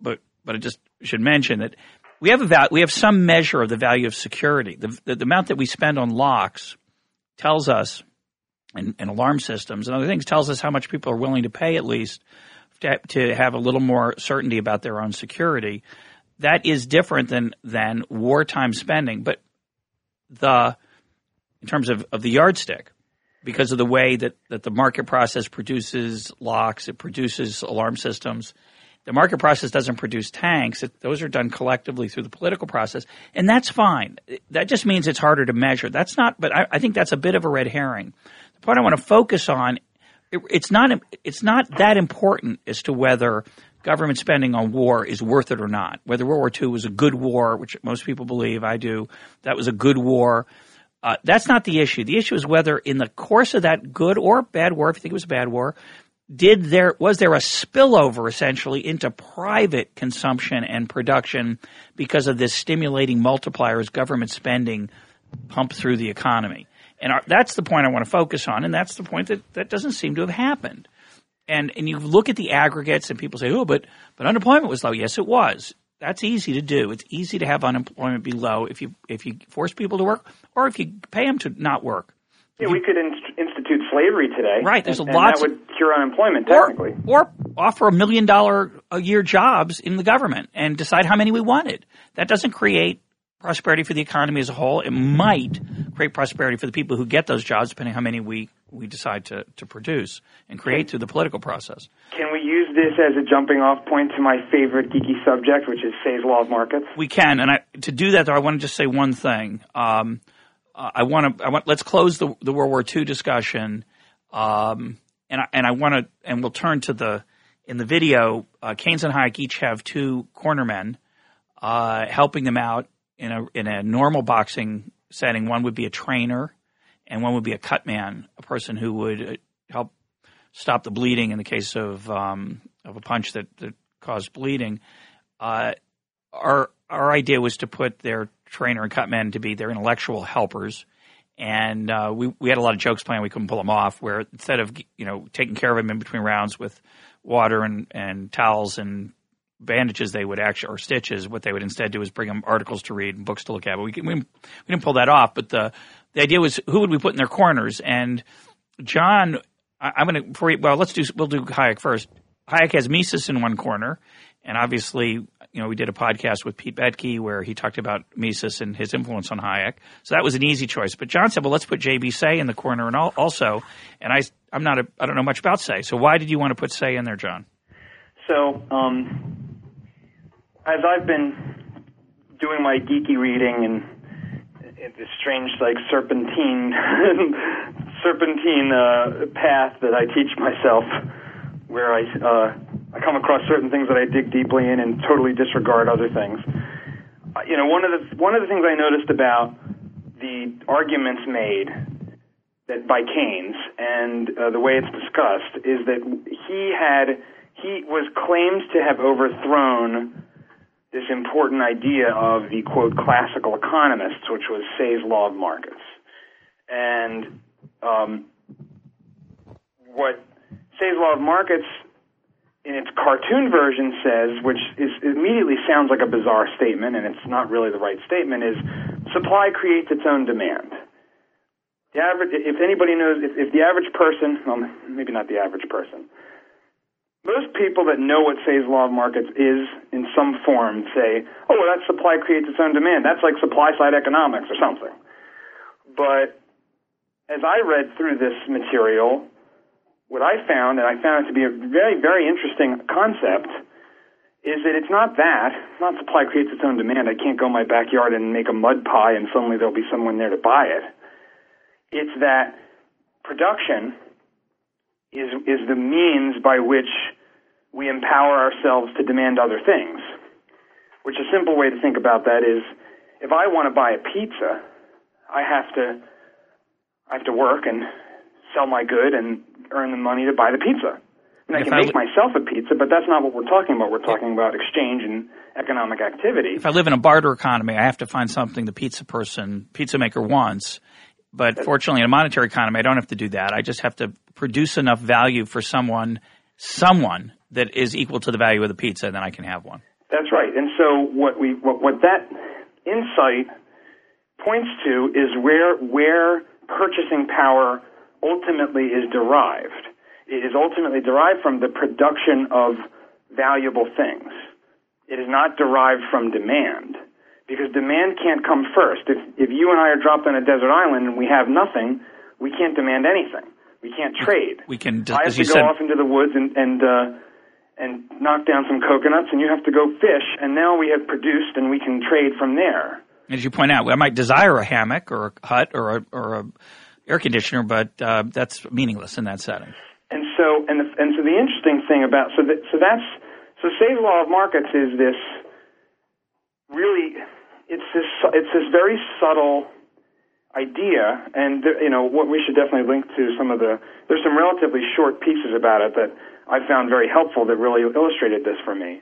But but I just should mention that we have a val- we have some measure of the value of security. The, the, the amount that we spend on locks tells us, and, and alarm systems and other things tells us how much people are willing to pay at least to, to have a little more certainty about their own security. That is different than than wartime spending, but the in terms of, of the yardstick because of the way that, that the market process produces locks, it produces alarm systems. The market process doesn't produce tanks. It, those are done collectively through the political process, and that's fine. That just means it's harder to measure. That's not, but I, I think that's a bit of a red herring. The point I want to focus on, it, it's not, it's not that important as to whether government spending on war is worth it or not. Whether World War II was a good war, which most people believe, I do, that was a good war. Uh, that's not the issue. The issue is whether, in the course of that good or bad war, if you think it was a bad war, did there was there a spillover essentially into private consumption and production because of this stimulating multiplier as government spending pumped through the economy? And our, that's the point I want to focus on, and that's the point that that doesn't seem to have happened. And and you look at the aggregates, and people say, "Oh, but but unemployment was low." Yes, it was. That's easy to do. It's easy to have unemployment be low if you if you force people to work or if you pay them to not work. Yeah, we could inst- institute slavery today. Right. There's and, a lot. That would cure unemployment technically. Or, or offer a million dollar a year jobs in the government and decide how many we wanted. That doesn't create prosperity for the economy as a whole. It might create prosperity for the people who get those jobs, depending on how many we we decide to, to produce and create through the political process. Can we use this as a jumping off point to my favorite geeky subject, which is Say's law of markets? We can, and I, to do that, though, I want to just say one thing. Um, I want to. I want. Let's close the, the World War II discussion, um, and I, and I want to. And we'll turn to the in the video. Uh, Keynes and Hayek each have two cornermen uh, helping them out in a in a normal boxing setting. One would be a trainer, and one would be a cut man, a person who would uh, help stop the bleeding in the case of um, of a punch that, that caused bleeding. Uh, our our idea was to put their trainer and cut men to be their intellectual helpers. And uh, we we had a lot of jokes planned. We couldn't pull them off. Where instead of you know taking care of them in between rounds with water and, and towels and bandages, they would actually or stitches. What they would instead do is bring them articles to read and books to look at. But we we, we didn't pull that off. But the the idea was who would we put in their corners? And John, I, I'm going to well let's do we'll do Hayek first. Hayek has Mises in one corner, and obviously, you know, we did a podcast with Pete Boettke where he talked about Mises and his influence on Hayek. So that was an easy choice. But John said, well, let's put J.B. Say in the corner and also. And I, I'm not a, I don't know much about Say. So why did you want to put Say in there, John? So, um, as I've been doing my geeky reading and this strange, like serpentine, serpentine uh, path that I teach myself, where I uh, I come across certain things that I dig deeply in and totally disregard other things. Uh, you know, one of the one of the things I noticed about the arguments made that by Keynes and uh, the way it's discussed is that he had he was claimed to have overthrown this important idea of the quote classical economists, which was Say's law of markets, and um, what Say's law of markets in its cartoon version says, which is immediately sounds like a bizarre statement, and it's not really the right statement, is supply creates its own demand. The average, if anybody knows, if, if the average person, well, maybe not the average person, most people that know what Say's law of markets is in some form say, oh, well, that supply creates its own demand. That's like supply side economics or something. But as I read through this material, what I found, and I found it to be a very, very interesting concept, is that it's not that. not supply creates its own demand. I can't go in my backyard and make a mud pie and suddenly there'll be someone there to buy it. It's that production is, is the means by which we empower ourselves to demand other things. Which a simple way to think about that is if I want to buy a pizza, I have to I have to work and sell my good and earn the money to buy the pizza. And I can I make li- myself a pizza, but that's not what we're talking about. We're talking about exchange and economic activity. If I live in a barter economy, I have to find something the pizza person, pizza maker wants. But that's, fortunately, in a monetary economy, I don't have to do that. I just have to produce enough value for someone, someone that is equal to the value of the pizza, and then I can have one. That's right. And so what we what, what that insight points to is where where purchasing power ultimately is derived. It is ultimately derived from the production of valuable things. It is not derived from demand because demand can't come first. If, if you and I are dropped on a desert island and we have nothing, we can't demand anything. We can't trade. We can. I have to go said, off into the woods and and uh, and knock down some coconuts, and you have to go fish. And now we have produced, and we can trade from there. As you point out, I might desire a hammock or a hut or a, or a air conditioner, but uh, that's meaningless in that setting. And so, and the, and so, the interesting thing about so that so that's so Say's law of markets is this really it's this it's this very subtle idea, and there, you know what we should definitely link to some of the. There's some relatively short pieces about it that I found very helpful that really illustrated this for me.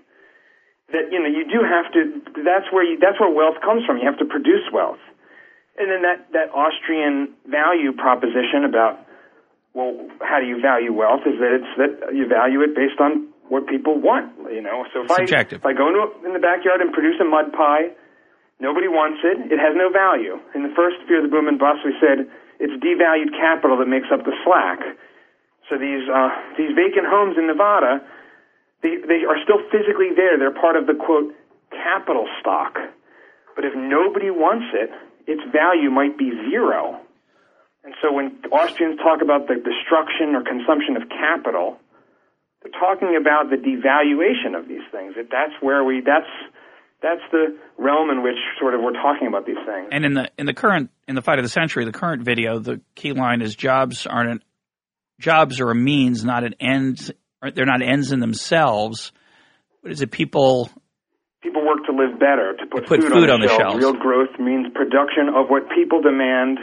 That you know you do have to. That's where you. That's where wealth comes from. You have to produce wealth, and then that that Austrian value proposition about well, how do you value wealth? Is that it's that you value it based on what people want. You know, so if Subjective. I if I go into a, in the backyard and produce a mud pie Nobody wants it. It has no value. In the first Fear the Boom and Bust, we said it's devalued capital that makes up the slack. So these uh, these vacant homes in Nevada, they they are still physically there. They're part of the quote capital stock. But if nobody wants it, its value might be zero. And so when Austrians talk about the destruction or consumption of capital, they're talking about the devaluation of these things. That that's where we that's that's the realm in which sort of we're talking about these things. And in the in the current in the fight of the century, the current video, the key line is jobs aren't jobs are a means, not an end. They're not ends in themselves. What is it? People people work to live better, to put, put food, food, on, the, shelf. shelves. Real growth means production of what people demand.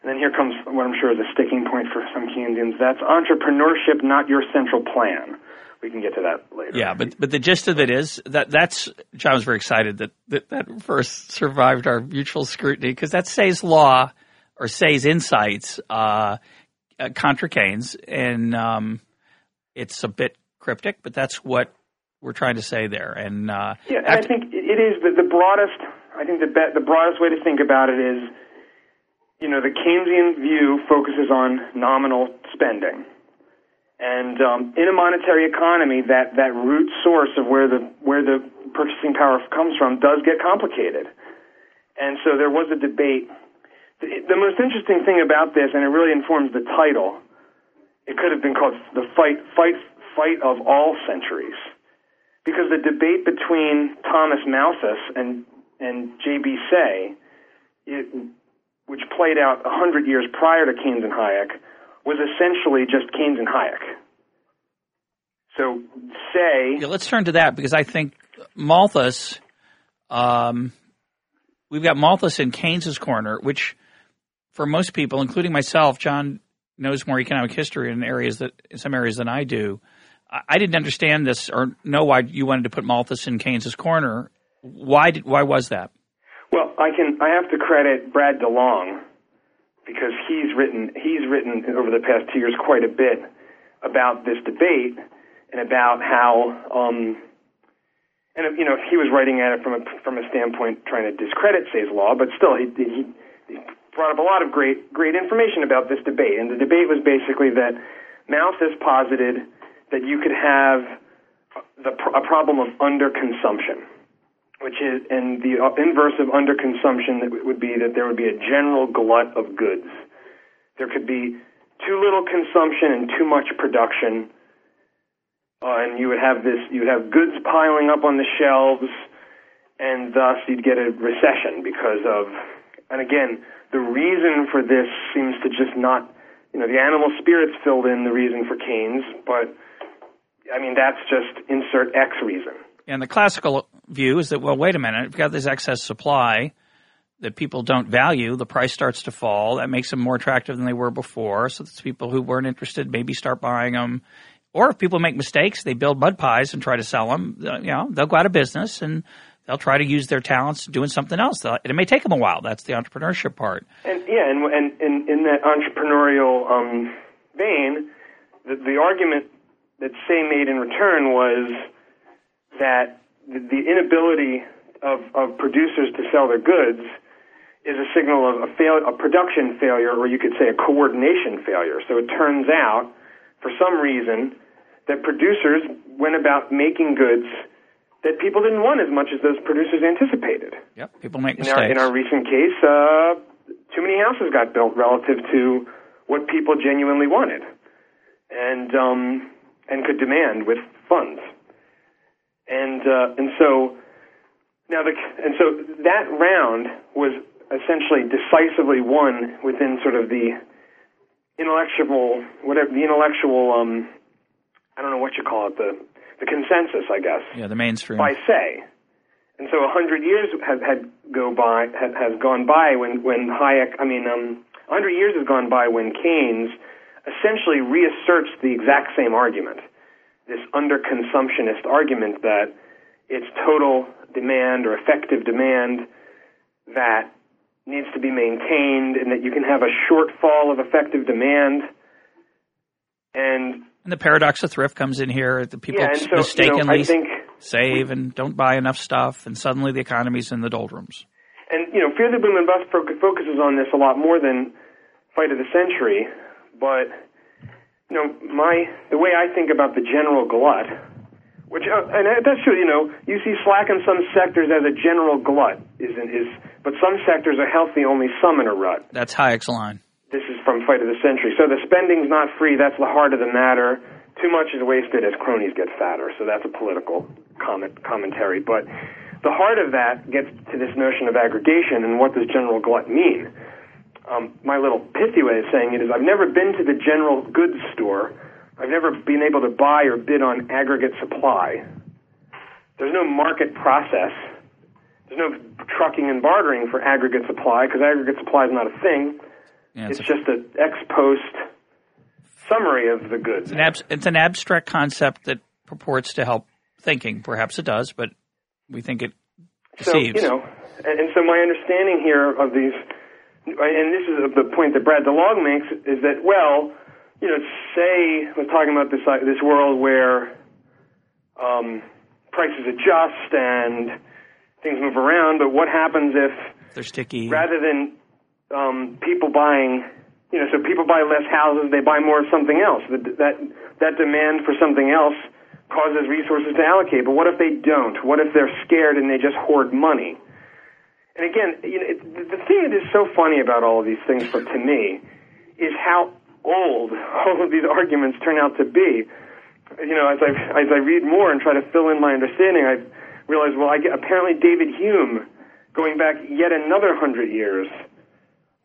And then here comes what I'm sure is a sticking point for some Keynesians. That's entrepreneurship, not your central plan we can get to that later. Yeah, but but the gist of it is that that's John was very excited that that, that first survived our mutual scrutiny because that Say's law or Say's insights uh, uh, contra Keynes, and um, it's a bit cryptic, but that's what we're trying to say there. And uh, yeah, and I think it is the, the broadest. I think the be- the broadest way to think about it is, you know, the Keynesian view focuses on nominal spending and um, in a monetary economy, that, that root source of where the where the purchasing power comes from does get complicated. And so there was a debate. The, most interesting thing about this, and it really informs the title, it could have been called the fight fight fight of all centuries, because the debate between Thomas Malthus and and J.B. Say, it, which played out a hundred years prior to Keynes and Hayek was essentially just Keynes and Hayek. So say. Yeah, let's turn to that because I think Malthus, um, we've got Malthus in Keynes's corner, which for most people, including myself, John knows more economic history in areas that in some areas than I do. I didn't understand this or know why you wanted to put Malthus in Keynes's corner. Why did why was that? Well, I can I have to credit Brad DeLong because he's written he's written over the past two years quite a bit about this debate and about how um, and you know he was writing at it from a from a standpoint trying to discredit Say's law, but still he, he, he brought up a lot of great great information about this debate. And the debate was basically that Malthus posited that you could have the, a problem of underconsumption which is, and the inverse of underconsumption would be that there would be a general glut of goods. There could be too little consumption and too much production, uh, and you would have this, you would have goods piling up on the shelves, and thus you'd get a recession because of, and again, the reason for this seems to just not, you know, the animal spirits filled in the reason for Keynes, but I mean, that's just insert X reason. And the classical view is that, well, wait a minute, if you've got this excess supply that people don't value, the price starts to fall. That makes them more attractive than they were before. So that's people who weren't interested maybe start buying them. Or if people make mistakes, they build mud pies and try to sell them. You know, they'll go out of business and they'll try to use their talents doing something else. It may take them a while. That's the entrepreneurship part. And yeah, and and, and in that entrepreneurial um, vein, the, the argument that Say made in return was that the inability of, of producers to sell their goods is a signal of a, fail, a production failure, or you could say a coordination failure. So it turns out, for some reason, that producers went about making goods that people didn't want as much as those producers anticipated. Yep, people make in mistakes. Our, in our recent case, uh, too many houses got built relative to what people genuinely wanted, and um, and could demand with funds and uh, and so now the and so that round was essentially decisively won within sort of the intellectual whatever the intellectual um I don't know what you call it the the consensus I guess yeah the mainstream. by Say. And so a hundred years has had go by has, has gone by when when Hayek, I mean, um, a hundred years has gone by when Keynes essentially reasserts the exact same argument, this underconsumptionist argument that it's total demand or effective demand that needs to be maintained and that you can have a shortfall of effective demand. And and the paradox of thrift comes in here. The people yeah, so, mistakenly you know, think, save and don't buy enough stuff, and suddenly the economy's in the doldrums. And you know, Fear the Boom and Bust focuses on this a lot more than Fight of the Century. But you know, my the way I think about the general glut, which uh, and that's true. You know, you see slack in some sectors as a general glut is is, but some sectors are healthy, only some in a rut. That's Hayek's line. From Fight of the Century. So the spending's not free. That's the heart of the matter. Too much is wasted as cronies get fatter. So that's a political comment commentary. But the heart of that gets to this notion of aggregation and what does general glut mean. Um, my little pithy way of saying it is I've never been to the general goods store. I've never been able to buy or bid on aggregate supply. There's no market process. There's no trucking and bartering for aggregate supply because aggregate supply is not a thing. Yeah, it's, it's just an ex post summary of the goods. It's an, ab- it's an abstract concept that purports to help thinking. Perhaps it does, but we think it deceives. So, you know, and, and so my understanding here of these, and this is the point that Brad DeLong makes, is that, well, you know, say, we're talking about this, uh, this world where um, prices adjust and things move around, but what happens if they're sticky rather than um, people buying, you know, so people buy less houses, they buy more of something else. That that demand for something else causes resources to allocate. But what if they don't? What if they're scared and they just hoard money? And again, you know, it, the thing that is so funny about all of these things, for to me, is how old all of these arguments turn out to be. You know, as I as I read more and try to fill in my understanding, I realize, well, I get, apparently David Hume, going back yet another hundred years,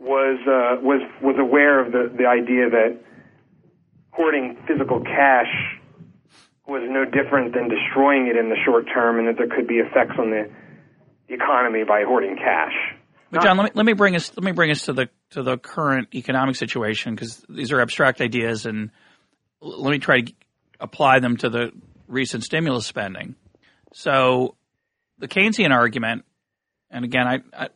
was uh, was was aware of the the idea that hoarding physical cash was no different than destroying it in the short term, and that there could be effects on the economy by hoarding cash. But John, let me let me bring us let me bring us to the to the current economic situation because these are abstract ideas, and let me try to apply them to the recent stimulus spending. So, the Keynesian argument, and again, I, I,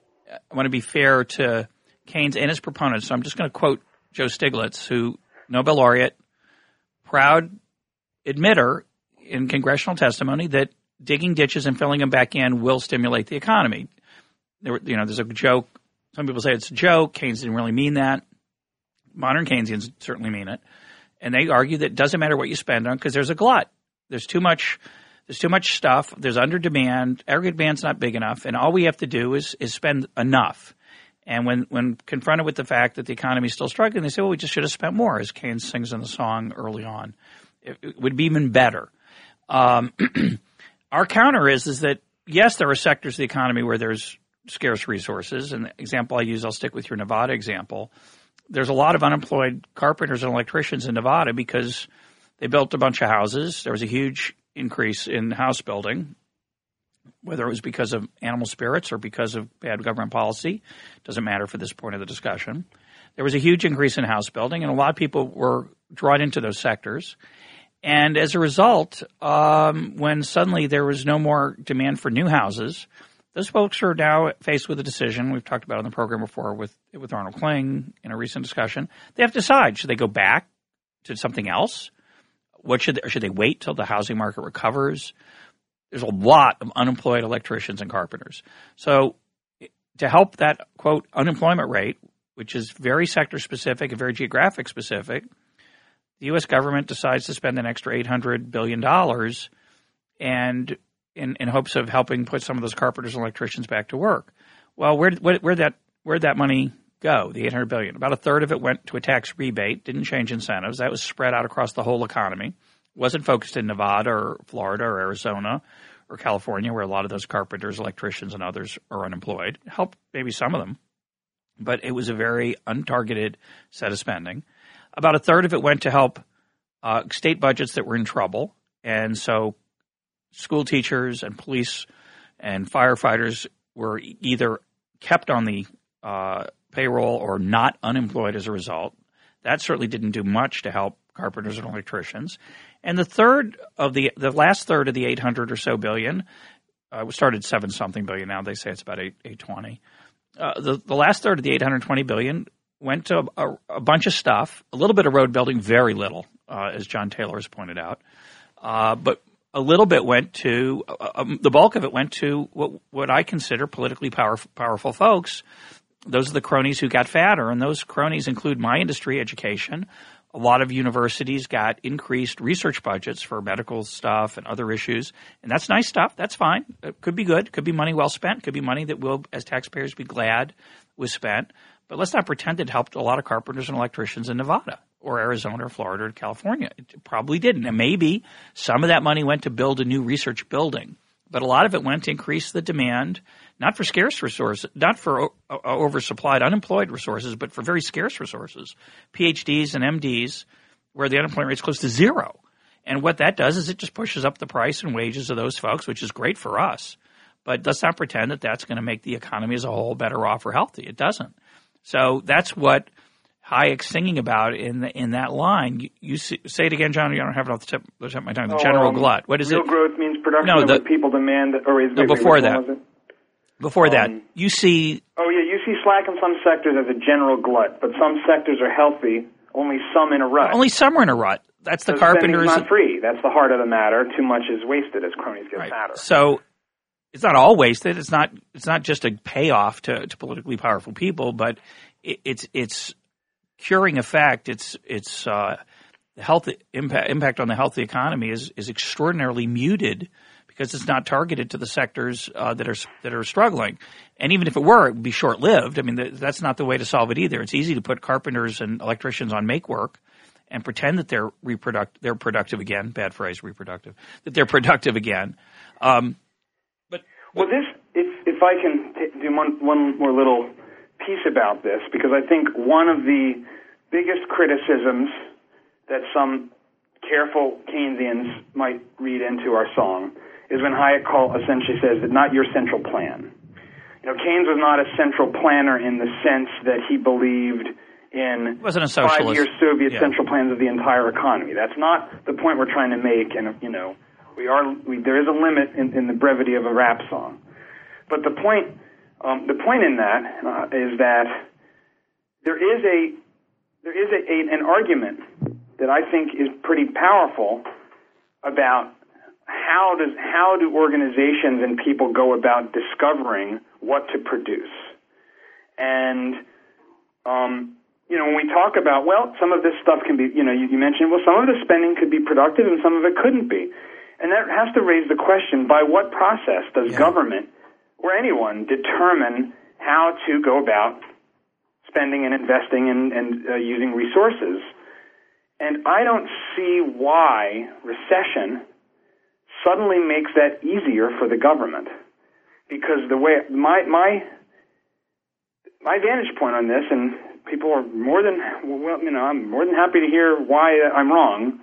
I want to be fair to Keynes and his proponents. So I'm just going to quote Joe Stiglitz, who Nobel laureate, proud admitter in congressional testimony that digging ditches and filling them back in will stimulate the economy. There, you know, there's a joke. Some people say it's a joke. Keynes didn't really mean that. Modern Keynesians certainly mean it, and they argue that it doesn't matter what you spend on because there's a glut. There's too much. There's too much stuff. There's under demand. Aggregate demand's not big enough, and all we have to do is is spend enough. And when, when confronted with the fact that the economy is still struggling, they say, well, we just should have spent more, as Keynes sings in the song early on. It, it would be even better. Um, our counter is, is that, yes, there are sectors of the economy where there's scarce resources. And the example I use, I'll stick with your Nevada example. There's a lot of unemployed carpenters and electricians in Nevada because they built a bunch of houses. There was a huge increase in house building whether it was because of animal spirits or because of bad government policy, doesn't matter for this point of the discussion. There was a huge increase in house building, and a lot of people were drawn into those sectors. And as a result, um, when suddenly there was no more demand for new houses, those folks are now faced with a decision. We've talked about on the program before with with Arnold Kling in a recent discussion. They have to decide: should they go back to something else? What should they, should they wait till the housing market recovers? There's a lot of unemployed electricians and carpenters. So to help that quote unemployment rate, which is very sector specific and very geographic specific, the U.S. government decides to spend an extra eight hundred billion dollars, and in, in hopes of helping put some of those carpenters and electricians back to work. Well, where where where that where that money go? The eight hundred billion. About a third of it went to a tax rebate. Didn't change incentives. That was spread out across the whole economy wasn't focused in Nevada or Florida or Arizona or California, where a lot of those carpenters, electricians, and others are unemployed. Helped maybe some of them, but it was a very untargeted set of spending. About a third of it went to help uh, state budgets that were in trouble, and so school teachers and police and firefighters were either kept on the uh, payroll or not unemployed as a result. That certainly didn't do much to help carpenters and electricians. And the third of the the last third of the 800 or so billion, uh, we started seven something billion. Now they say it's about eight 820. Uh, the the last third of the 820 billion went to a, a, bunch of stuff, a little bit of road building, very little, uh, as John Taylor has pointed out. Uh, but a little bit went to uh, um, the bulk of it went to what, what I consider politically powerful, powerful folks. Those are the cronies who got fatter, and those cronies include my industry, education. A lot of universities got increased research budgets for medical stuff and other issues, and that's nice stuff. That's fine. It could be good. Could be money well spent. Could be money that will, as taxpayers, be glad was spent. But let's not pretend it helped a lot of carpenters and electricians in Nevada or Arizona or Florida or California. It probably didn't. And maybe some of that money went to build a new research building, but a lot of it went to increase the demand, not for scarce resources, not for uh, oversupplied unemployed resources, but for very scarce resources, PhDs and MDs, where the unemployment rate is close to zero. And what that does is it just pushes up the price and wages of those folks, which is great for us. But let's not pretend that that's going to make the economy as a whole better off or healthy. It doesn't. So that's what Hayek's singing about in the, in that line. You, you see, say it again, John. I don't have it off the tip, the tip of my tongue. The oh, general um, glut. What is real it? Real growth means production no, the, of people demand. Or is no, before that. Before um, that, you see. Oh yeah, you see slack in some sectors as a general glut, but some sectors are healthy. Only some in a rut. Only some are in a rut. That's the so carpenters. not free. That's the heart of the matter. Too much is wasted as cronies get right. fatter. So it's not all wasted. It's not. It's not just a payoff to, to politically powerful people, but it, it's it's curing effect, its its uh, health impact impact on the health of the economy is is extraordinarily muted because it's not targeted to the sectors uh, that are that are struggling. And even if it were, it would be short lived. I mean, that's not the way to solve it either. It's easy to put carpenters and electricians on make work and pretend that they're reproduct they're productive again. Bad phrase, reproductive. That they're productive again. Um, but well, this if if I can t- do one one more little piece about this because I think one of the biggest criticisms that some careful Keynesians might read into our song is when Hayek call, essentially says that not your central plan. You know, Keynes was not a central planner in the sense that he believed in five-year Soviet yeah. central plans of the entire economy. That's not the point we're trying to make, and you know, we are we, there is a limit in, in the brevity of a rap song. But the point um, the point in that uh, is that there is a there is a, a, an argument that I think is pretty powerful about how does how do organizations and people go about discovering what to produce, and um, you know when we talk about well some of this stuff can be you know you, you mentioned well some of the spending could be productive and some of it couldn't be, and that has to raise the question by what process does yeah. government or anyone determine how to go about spending and investing and, and uh, using resources. And I don't see why recession suddenly makes that easier for the government. Because the way my my my vantage point on this, and people are more than well, you know, I'm more than happy to hear why I'm wrong,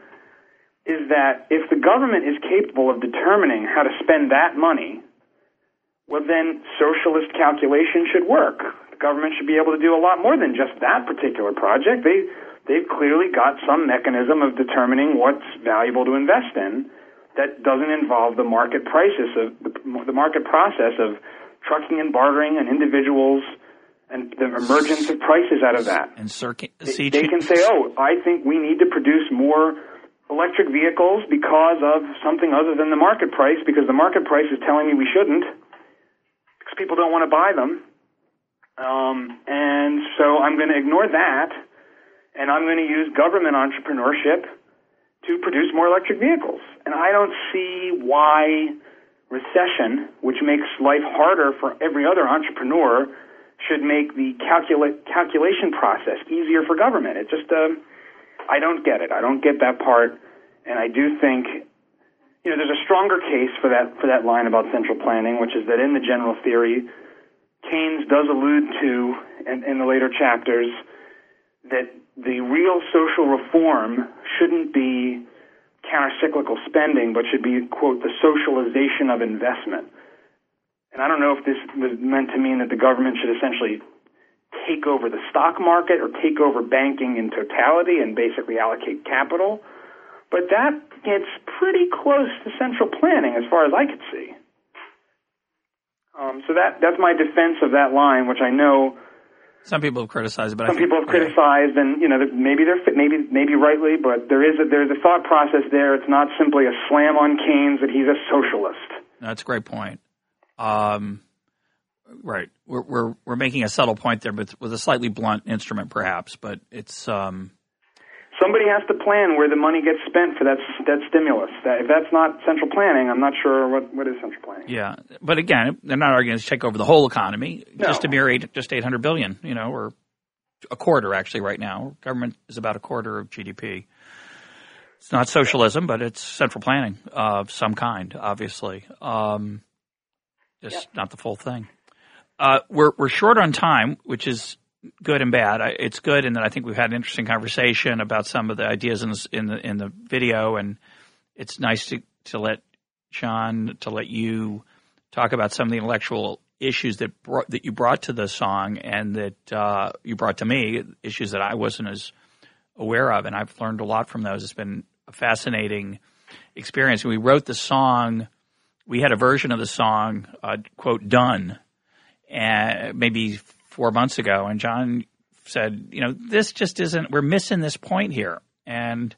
is that if the government is capable of determining how to spend that money well, then socialist calculation should work. The government should be able to do a lot more than just that particular project. They they've clearly got some mechanism of determining what's valuable to invest in that doesn't involve the market prices of the, the market process of trucking and bartering and individuals and the emergence of prices out of that. And circuit, they, they can say, "Oh, I think we need to produce more electric vehicles because of something other than the market price because the market price is telling me we shouldn't." People don't want to buy them. Um, and so I'm going to ignore that, and I'm going to use government entrepreneurship to produce more electric vehicles. And I don't see why recession, which makes life harder for every other entrepreneur, should make the calcula- calculation process easier for government. It just, uh, I don't get it. I don't get that part. And I do think you know, there's a stronger case for that for that line about central planning, which is that in the general theory, Keynes does allude to in, in the later chapters that the real social reform shouldn't be countercyclical spending, but should be quote the socialization of investment. And I don't know if this was meant to mean that the government should essentially take over the stock market or take over banking in totality and basically allocate capital. But that gets pretty close to central planning as far as I could see. Um, so that that's my defense of that line, which I know some people have criticized, but some people have criticized, and you know maybe they're maybe maybe rightly, but there is a, there's a thought process there. It's not simply a slam on Keynes that he's a socialist. That's a great point. Um, right, we're we're we're making a subtle point there, but with a slightly blunt instrument, perhaps. But it's um, somebody has to plan where the money gets spent for that that stimulus. That, if that's not central planning, I'm not sure what, what is central planning. Yeah, but again, they're not arguing to take over the whole economy. No. Just a mere eight, just 800 billion, you know, or a quarter actually right now. Government is about a quarter of GDP. It's not socialism, but it's central planning of some kind, obviously. Um, just not the full thing. Uh, we're we're short on time, which is good and bad. It's good in that I think we've had an interesting conversation about some of the ideas in, this, in the in the video, and it's nice to to let John to let you talk about some of the intellectual issues that brought, that you brought to the song and that uh, you brought to me issues that I wasn't as aware of, and I've learned a lot from those. It's been a fascinating experience. We wrote the song. We had a version of the song, uh, quote, done, and maybe four months ago, and John said, you know, this just isn't. We're missing this point here. And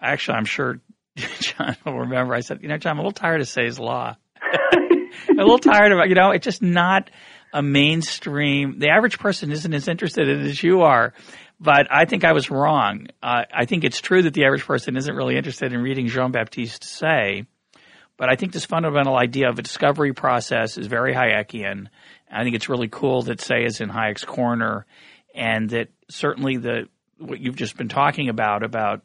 actually, I'm sure John will remember. I said, you know, John, I'm a little tired of Say's Law. I'm a little tired of. You know, it's just not a mainstream. The average person isn't as interested in it as you are. But I think I was wrong. Uh, I think it's true that the average person isn't really interested in reading Jean Baptiste Say. But I think this fundamental idea of a discovery process is very Hayekian. I think it's really cool that Say is in Hayek's corner, and that certainly the what you've just been talking about about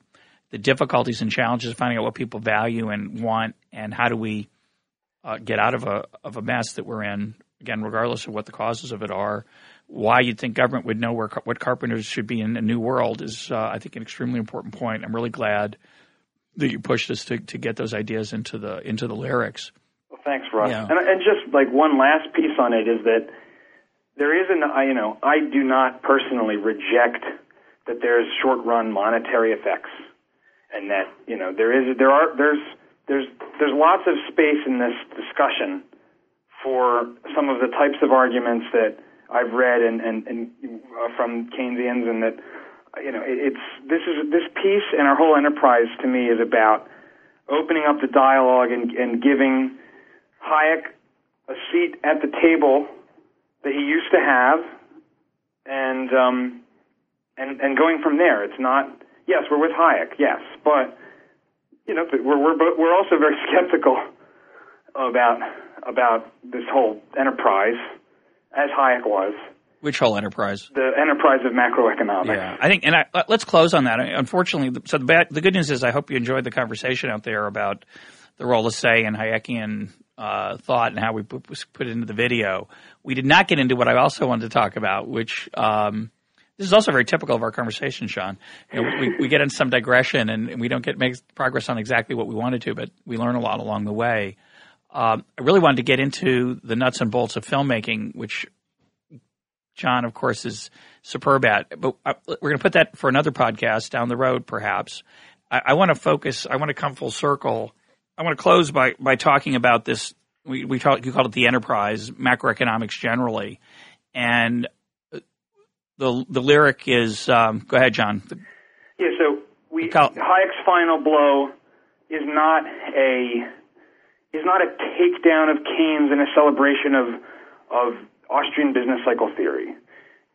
the difficulties and challenges of finding out what people value and want, and how do we uh, get out of a of a mess that we're in. Again, regardless of what the causes of it are, why you'd think government would know where what carpenters should be in a new world is, uh, I think, an extremely important point. I'm really glad that you pushed us to, to get those ideas into the into the lyrics. Thanks, Russ. Yeah. And, and just like one last piece on it is that there is an, you know, I do not personally reject that there's short-run monetary effects, and that you know there is there are there's there's there's lots of space in this discussion for some of the types of arguments that I've read and and, and uh, from Keynesians, and that you know it, it's this is this piece and our whole enterprise to me is about opening up the dialogue and, and giving Hayek a seat at the table that he used to have, and um, and and going from there. It's not. Yes, we're with Hayek. Yes, but you know, we're we're we're also very skeptical about about this whole enterprise, as Hayek was. Which whole enterprise? The enterprise of macroeconomics. Yeah, I think, and I, let's close on that. Unfortunately, so the bad, the good news is, I hope you enjoyed the conversation out there about the role of Say and Hayekian uh, thought and how we put, into the video. We did not get into what I also wanted to talk about, which um, this is also very typical of our conversation, John. You know, we, we get into some digression and we don't get make progress on exactly what we wanted to, but we learn a lot along the way. Um, I really wanted to get into the nuts and bolts of filmmaking, which John, of course, is superb at. But uh, we're going to put that for another podcast down the road, perhaps. I, I want to focus. I want to come full circle I want to close by, by talking about this. We, we talk, you call it the enterprise, macroeconomics generally. And the, the lyric is, um, go ahead, John. Yeah, so we, Hayek's final blow is not a, is not a takedown of Keynes and a celebration of, of Austrian business cycle theory.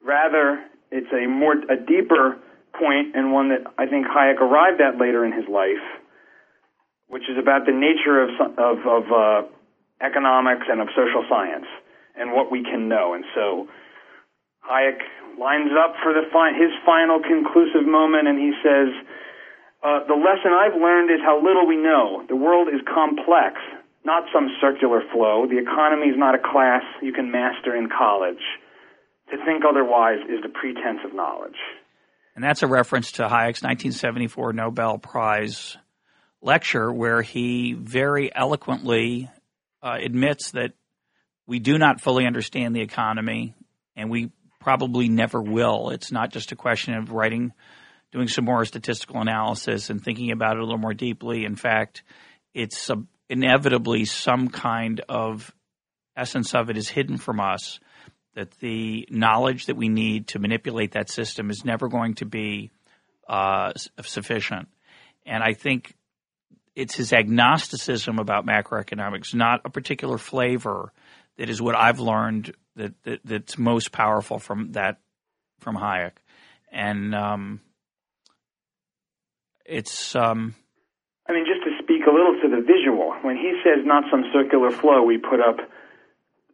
Rather, it's a more, a deeper point and one that I think Hayek arrived at later in his life which is about the nature of of, of uh, economics and of social science and what we can know. And so Hayek lines up for the fi- his final conclusive moment, and he says, uh, "The lesson I've learned is how little we know. The world is complex." Not some circular flow. The economy is not a class you can master in college. To think otherwise is the pretense of knowledge. And that's a reference to Hayek's 1974 Nobel Prize lecture where he very eloquently uh, admits that we do not fully understand the economy, and we probably never will. It's not just a question of writing, doing some more statistical analysis and thinking about it a little more deeply. In fact, it's a, inevitably some kind of essence of it is hidden from us. That the knowledge that we need to manipulate that system is never going to be uh, sufficient. And I think it's his agnosticism about macroeconomics, not a particular flavor, that is what I've learned that, that that's most powerful from that from Hayek, and um, it's. Um, I mean, just to speak a little to the visual, when he says not some circular flow, we put up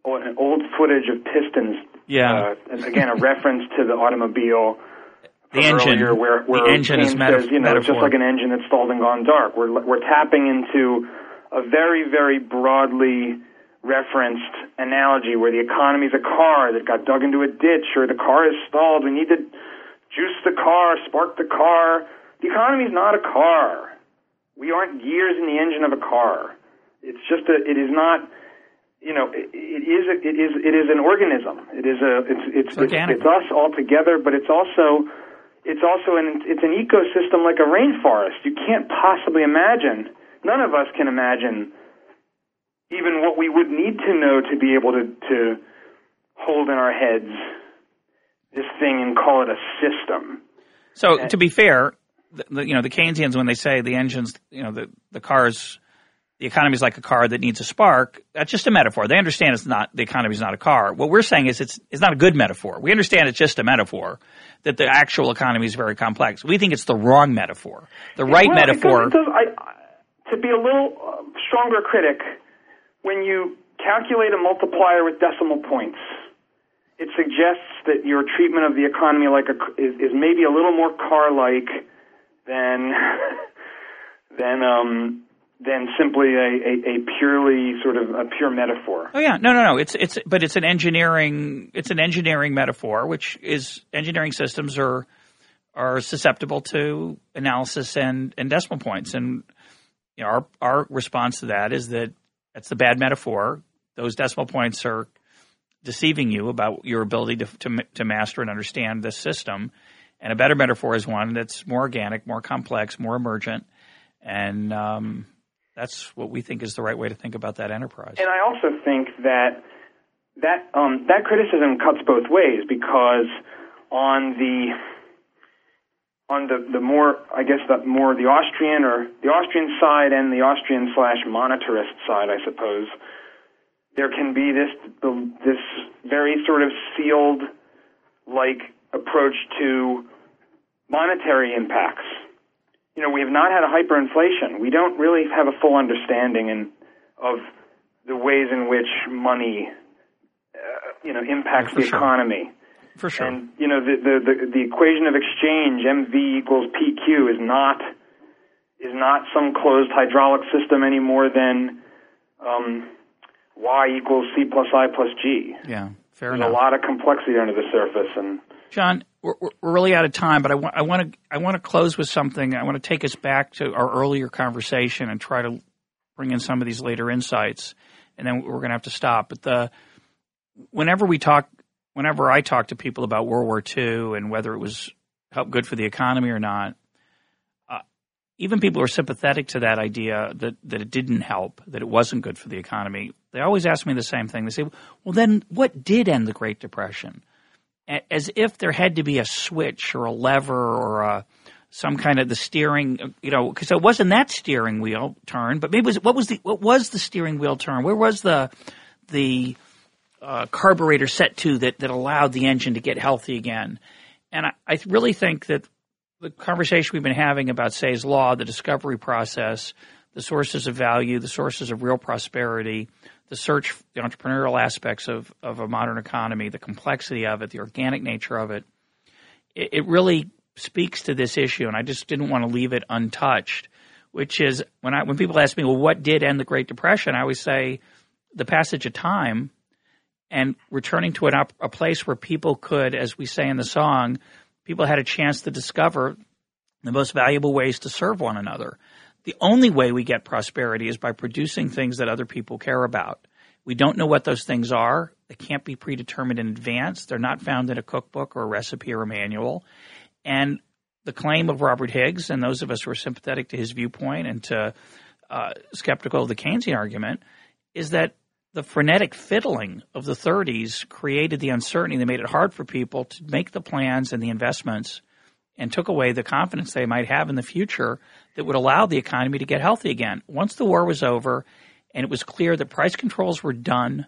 an old footage of pistons. Yeah. Uh, again, a reference to the automobile the engine, earlier where, where the engine is meta- says, you know, metaphor. it's just like an engine that's stalled and gone dark. We're, we're tapping into a very, very broadly referenced analogy where the economy is a car that got dug into a ditch or the car is stalled. We need to juice the car, spark the car. The economy is not a car. We aren't gears in the engine of a car. It's just a, it is not, you know, it, it is, a, it is, it is an organism. It is a, it's, it's, It's organic. it's us all together, but it's also, it's also an it's an ecosystem like a rainforest. You can't possibly imagine. None of us can imagine even what we would need to know to be able to to hold in our heads this thing and call it a system. So to be fair, the, the, you know the Keynesians when they say the engines, you know the the cars, the economy is like a car that needs a spark. That's just a metaphor. They understand it's not the economy is not a car. What we're saying is it's it's not a good metaphor. We understand it's just a metaphor. That the actual economy is very complex. We think it's the wrong metaphor. The right Well, it metaphor. does- it does- I- I- to be a little uh, stronger critic, when you calculate a multiplier with decimal points, it suggests that your treatment of the economy like a, is, is maybe a little more car-like than than um, than simply a, a, a purely sort of a pure metaphor. Oh yeah, no, no, no. It's it's but it's an engineering it's an engineering metaphor, which is engineering systems are are susceptible to analysis and, and decimal points, and you know, our our response to that is that that's the bad metaphor. Those decimal points are deceiving you about your ability to to, to master and understand this system. And a better metaphor is one that's more organic, more complex, more emergent, and um, that's what we think is the right way to think about that enterprise. And I also think that that um, that criticism cuts both ways because on the on the, the more I guess the more the Austrian or the Austrian side and the Austrian slash monetarist side, I suppose, there can be this this very sort of sealed like approach to monetary impacts. You know, we have not had a hyperinflation. We don't really have a full understanding in, of the ways in which money, uh, you know, impacts for the sure. economy. For sure. And you know, the, the the the equation of exchange MV equals PQ is not is not some closed hydraulic system any more than um, Y equals C plus I plus G. yeah, fair There's enough. a lot of complexity under the surface, and John, we're, we're really out of time, but I want I want to I want to close with something. I want to take us back to our earlier conversation and try to bring in some of these later insights, and then we're going to have to stop. But the whenever we talk, whenever I talk to people about World War II and whether it was help good for the economy or not, uh, even people who are sympathetic to that idea that that it didn't help, that it wasn't good for the economy, they always ask me the same thing. They say, "Well, then what did end the Great Depression?" As if there had to be a switch or a lever or a, some kind of the steering, you know, because it wasn't that steering wheel turn, but maybe was, what was the what was the steering wheel turn? Where was the the uh, carburetor set to that that allowed the engine to get healthy again? And I, I really think that the conversation we've been having about Say's law, the discovery process, the sources of value, the sources of real prosperity, the search, the entrepreneurial aspects of, of a modern economy, the complexity of it, the organic nature of it, it, it really speaks to this issue. And I just didn't want to leave it untouched, which is when I, when people ask me, well, what did end the Great Depression? I always say the passage of time and returning to an, op- a place where people could, as we say in the song, people had a chance to discover the most valuable ways to serve one another. The only way we get prosperity is by producing things that other people care about. We don't know what those things are. They can't be predetermined in advance. They're not found in a cookbook or a recipe or a manual. And the claim of Robert Higgs and those of us who are sympathetic to his viewpoint and to uh, skeptical of the Keynesian argument is that the frenetic fiddling of the 30s created the uncertainty that made it hard for people to make the plans and the investments and took away the confidence they might have in the future that would allow the economy to get healthy again. Once the war was over and it was clear that price controls were done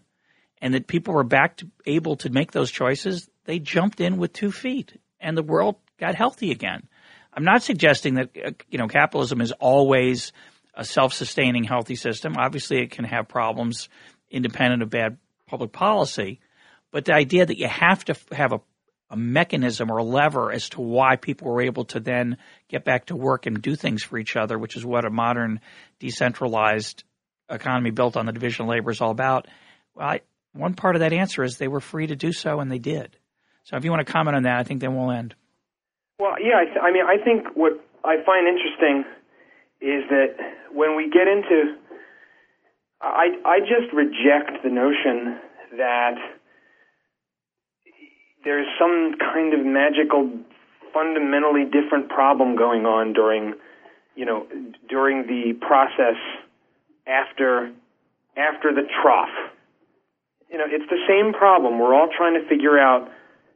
and that people were back to able to make those choices, they jumped in with two feet and the world got healthy again. I'm not suggesting that uh, you know capitalism is always a self-sustaining healthy system. Obviously it can have problems independent of bad public policy, but the idea that you have to have a a mechanism or a lever as to why people were able to then get back to work and do things for each other, which is what a modern decentralized economy built on the division of labor is all about. Well, I, one part of that answer is they were free to do so, and they did. So, if you want to comment on that, I think then we'll end. Well, yeah, I, th- I mean, I think what I find interesting is that when we get into, I I just reject the notion that there's some kind of magical, fundamentally different problem going on during, you know, during the process after after the trough. You know, it's the same problem. We're all trying to figure out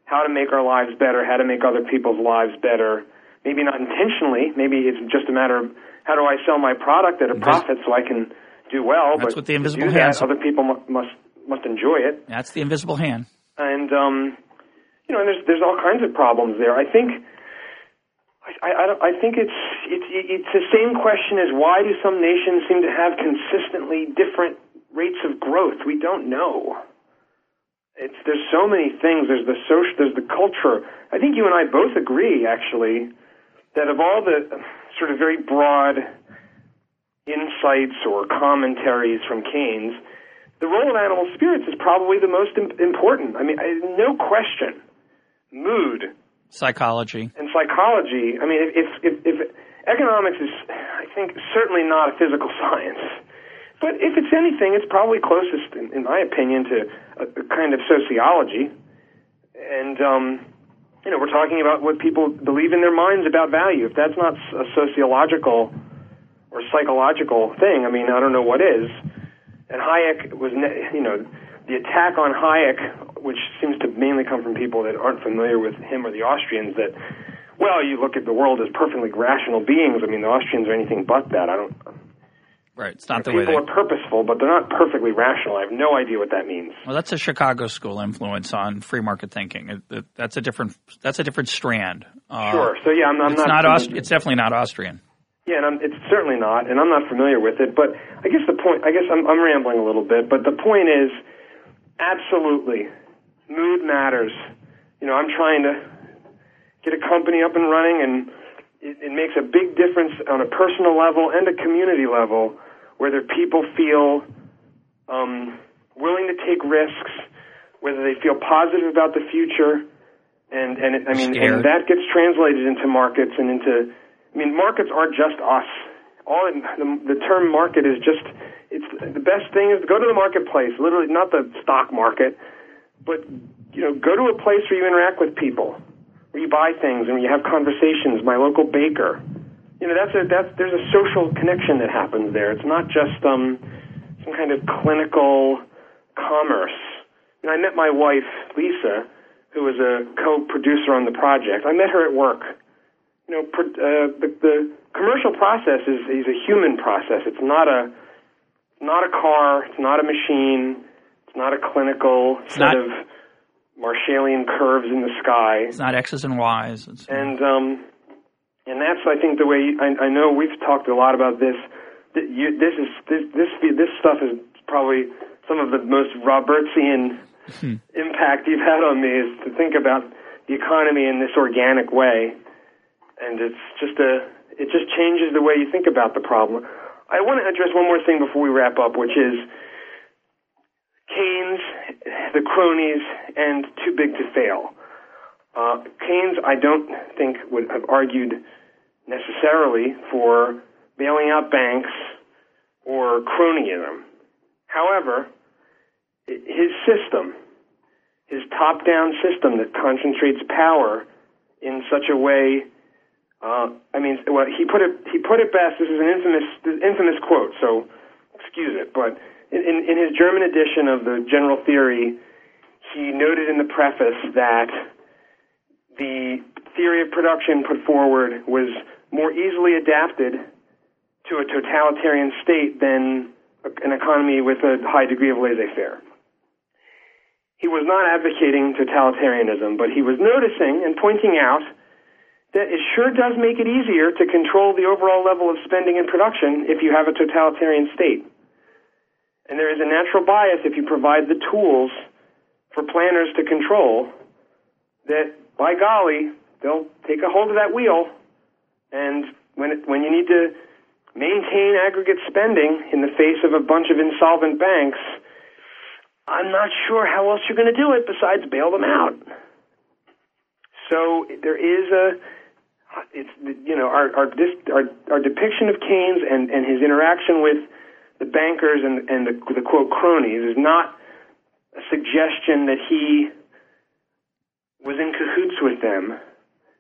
how to make our lives better, how to make other people's lives better. Maybe not intentionally. Maybe it's just a matter of how do I sell my product at a profit so I can do well. That's but what the invisible hand. other people must, must must enjoy it. That's the invisible hand. And um, you know, and there's there's all kinds of problems there. I think. I, I, I think it's, it's it's the same question as why do some nations seem to have consistently different rates of growth? We don't know. It's there's so many things. There's the social, there's the culture. I think you and I both agree, actually, that of all the sort of very broad insights or commentaries from Keynes, the role of animal spirits is probably the most important. I mean, no question mood, psychology, and psychology. I mean, if if, if economics is, I think, certainly not a physical science, but if it's anything, it's probably closest, in, in my opinion, to a, a kind of sociology. And um, you know, we're talking about what people believe in their minds about value. If that's not a sociological or psychological thing, I mean, I don't know what is. And Hayek was, you know, the attack on Hayek, which seems to mainly come from people that aren't familiar with him or the Austrians, that, well, you look at the world as perfectly rational beings. I mean, the Austrians are anything but that. I don't. Right, it's not the people way they. are purposeful, but they're not perfectly rational. I have no idea what that means. Well, that's a Chicago school influence on free market thinking. That's a different. That's a different strand. Uh, sure. So yeah, I'm, I'm it's not. not. Aust- it's definitely not Austrian. Yeah, and I'm, it's certainly not, and I'm not familiar with it. But I guess the point. I guess I'm, I'm rambling a little bit, but the point is, absolutely, mood matters. You know, I'm trying to get a company up and running, and it, it makes a big difference on a personal level and a community level, whether people feel um, willing to take risks, whether they feel positive about the future, and and it, I mean, Scared. and that gets translated into markets and into. I mean, markets aren't just us. All in, the, the term market is just it's the best thing is to go to the marketplace, literally not the stock market, but you know, go to a place where you interact with people, where you buy things and you have conversations. My local baker, you know, that's a that's there's a social connection that happens there. It's not just um some kind of clinical commerce. And I met my wife Lisa, who was a co-producer on the project. I met her at work. You know, pro- uh, the, the commercial process is is a human process. It's not a not a car. It's not a machine. Not a clinical set not- of Marshallian curves in the sky. It's not X's and Y's. It's, And um, and that's I think the way I, I know we've talked a lot about this. You, this is this this this stuff is probably some of the most Robertsian impact you've had on me is to think about the economy in this organic way, and it's just a it just changes the way you think about the problem. I want to address one more thing before we wrap up, which is Keynes, the cronies, and too big to fail. Uh, Keynes, I don't think, would have argued necessarily for bailing out banks or cronyism. However, his system, his top-down system that concentrates power in such a way. Uh, I mean, well, he put it he put it best. This is an infamous infamous quote, so excuse it. But in, in, his German edition of the General Theory, he noted in the preface that the theory of production put forward was more easily adapted to a totalitarian state than an economy with a high degree of laissez-faire. He was not advocating totalitarianism, but he was noticing and pointing out that it sure does make it easier to control the overall level of spending and production if you have a totalitarian state. And there is a natural bias if you provide the tools for planners to control that, by golly, they'll take a hold of that wheel and when it, when you need to maintain aggregate spending in the face of a bunch of insolvent banks, I'm not sure how else you're going to do it besides bail them out. So there is a, it's you know our our our, our depiction of Keynes and and his interaction with the bankers and and the, the quote cronies is not a suggestion that he was in cahoots with them.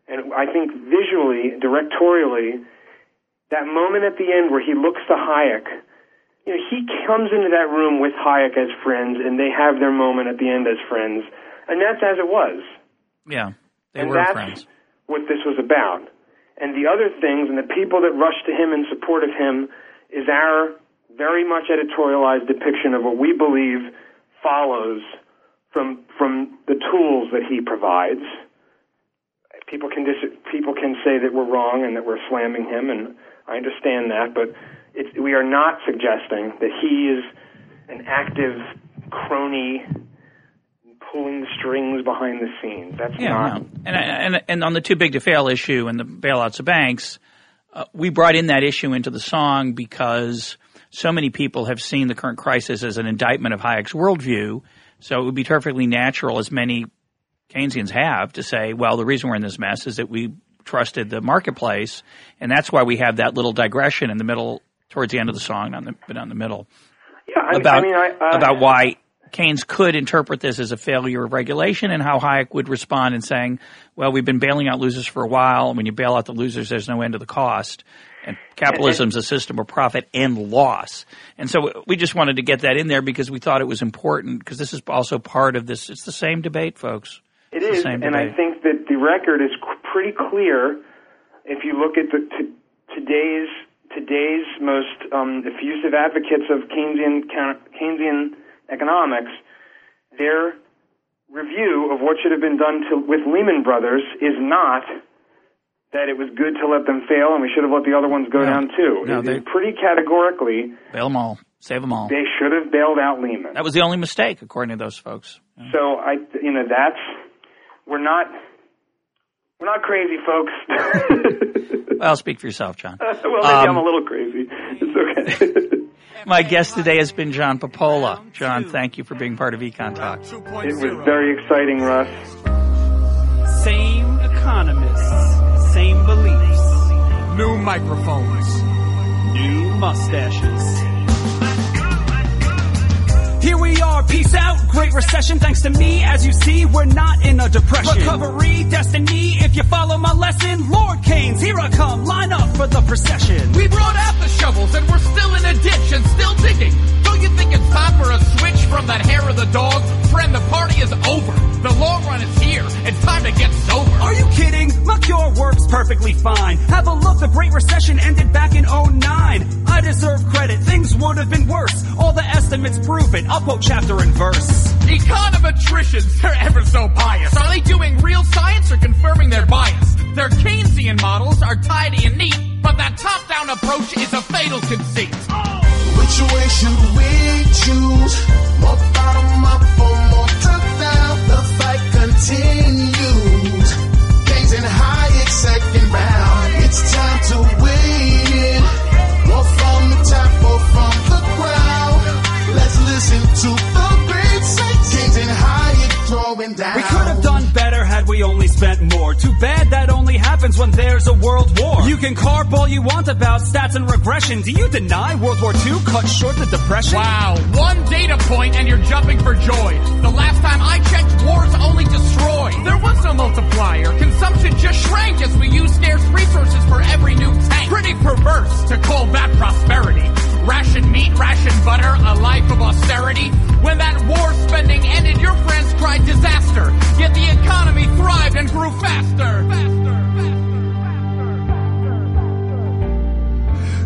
And I think visually, directorially, that moment at the end where he looks to Hayek, you know, he comes into that room with Hayek as friends, and they have their moment at the end as friends, and that's as it was. Yeah, they and were that's friends. what this was about. And the other things and the people that rushed to him in support of him is our very much editorialized depiction of what we believe follows from from the tools that he provides. People can dis- people can say that we're wrong and that we're slamming him, and I understand that, but it's, we are not suggesting that he is an active crony pulling the strings behind the scenes. That's Yeah, not. no. and and and on the too big to fail issue and the bailouts of banks, uh, we brought in that issue into the song because so many people have seen the current crisis as an indictment of Hayek's worldview. So it would be perfectly natural, as many Keynesians have, to say, well, the reason we're in this mess is that we trusted the marketplace, and that's why we have that little digression in the middle, towards the end of the song, not the, but not in the middle, Yeah, I, about I mean, I, uh, about why Keynes could interpret this as a failure of regulation and how Hayek would respond in saying, well, we've been bailing out losers for a while. and When you bail out the losers, there's no end to the cost. And capitalism's a system of profit and loss. And so we just wanted to get that in there because we thought it was important because this is also part of this. It's the same debate, folks. It It's is, and I think that the record is pretty clear if you look at the t- today's today's most um, effusive advocates of Keynesian Keynesian economics. Their review of what should have been done to, with Lehman Brothers is not that it was good to let them fail and we should have let the other ones go No. down too. No, It they- pretty categorically Bail them all. Save them all. they should have bailed out Lehman. That was the only mistake, according to those folks. So I, you know, that's we're not we're not crazy, folks. Well, speak for yourself, John. well, maybe Um, I'm a little crazy. It's okay. My guest today has been John Papola. John, thank you for being part of Econ Talk. it was very exciting, Russ. Same economists, same beliefs, new microphones, new mustaches. Here we are, peace out, great recession. Thanks to me, as you see, we're not in a depression. Recovery, destiny, if you follow my lesson, Lord Keynes, here I come, line up for the procession. We brought out the shovels and we're still in a ditch and still digging. Don't you think it's time for a switch from that hair of the dog? Friend, the party is over. The long run is here. It's time to get sober. Are you kidding? My cure works perfectly fine. Have a look, the Great Recession ended back in 09. I deserve credit, things would have been worse. All the estimates prove it. I'll quote chapter and verse. Econometricians, they're ever so biased. Are they doing real science or confirming their bias? Their Keynesian models are tidy and neat, but that top-down approach is a fatal conceit. Which way should we choose? More bottom up or continues. Second round. It's time to win. From the top or from the ground. Let's listen to the great throwing down. We could have done had we only spent more. Too bad that only happens when there's a world war. You can carp all you want about stats and regression. Do you deny World War II cut short the depression? Wow, one data point and you're jumping for joy. The last time I checked, wars only destroy. There was no multiplier. Consumption just shrank as we used scarce resources for every new tank. Pretty perverse to call that prosperity. Ration meat, ration butter, a life of austerity. When that war spending ended, your friends cried disaster. Yet the economy thrived and grew faster.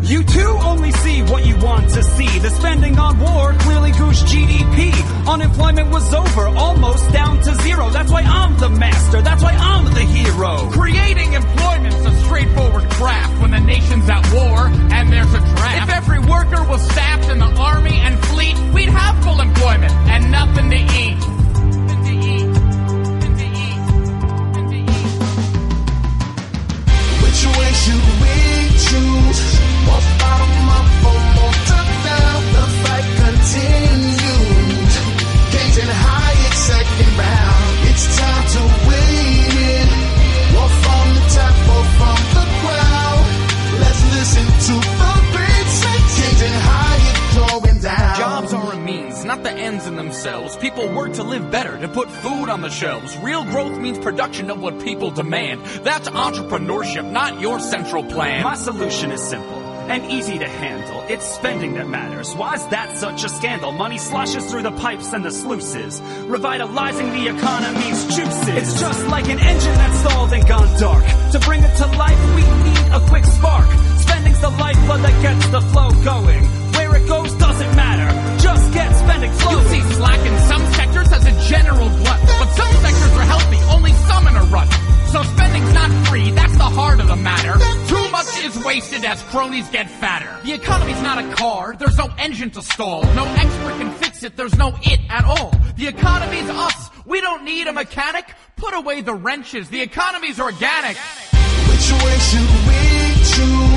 You too only see what you want to see. The spending on war clearly goosed GDP. Unemployment was over, almost down to zero. That's why I'm the master. That's why I'm the hero. Creating employment's a straightforward craft when the nation's at war and there's a draft. If every worker was staffed in the army and fleet, we'd have full employment and. Nothing to eat. Which way should we choose? People work to live better, to put food on the shelves. Real growth means production of what people demand. That's entrepreneurship, not your central plan. My solution is simple and easy to handle. It's spending that matters. Why's that such a scandal? Money sloshes through the pipes and the sluices, revitalizing the economy's juices. It's just like an engine that's stalled and gone dark. To bring it to life, we need a quick spark. Spending's the lifeblood that gets the flow going. Where it goes. Just get You see slack in some sectors as a general glut, but some sectors are healthy, only some in a rut. So spending's not free, that's the heart of the matter. Too much is wasted as cronies get fatter. The economy's not a car, there's no engine to stall. No expert can fix it, there's no it at all. The economy's us, we don't need a mechanic. Put away the wrenches, the economy's organic. Which way should we choose?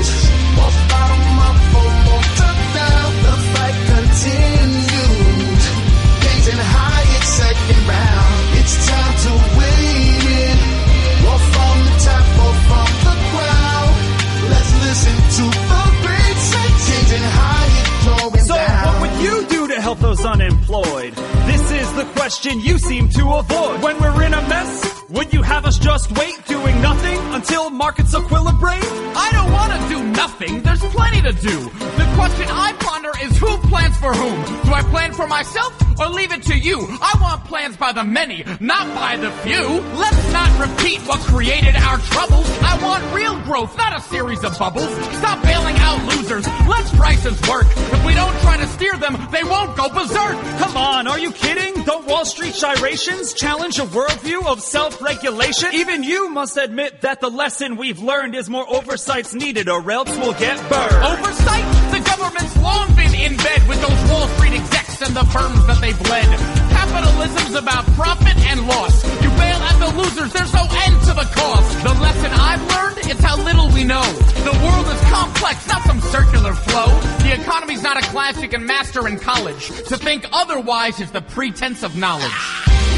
Help those unemployed? This is the question you seem to avoid. When we're in a mess, would you have us just wait, doing nothing until markets equilibrate? I don't want to do nothing. There's plenty to do. The question I ponder is who plans for whom? Do I plan for myself or leave it to you? I want plans by the many, not by the few. Let's not repeat what created our troubles. I want real growth, not a series of bubbles. Stop bailing out losers. Let prices work. If we don't try to steer them, they won't go berserk. Come on, are you kidding? Don't Wall Street gyrations challenge a worldview of self-regulation? Even you must admit that the lesson we've learned is more oversight's needed or else we'll get burned. Oversight? The government's long been in bed with those Wall Street execs and the firms that they've led. Capitalism's about profit and loss. You bail at the losers, there's no end to the cost. The lesson I've learned is how little we know. The world is complex, not some circular flow. The economy's not a class you can master in college. To think otherwise is the pretense of knowledge.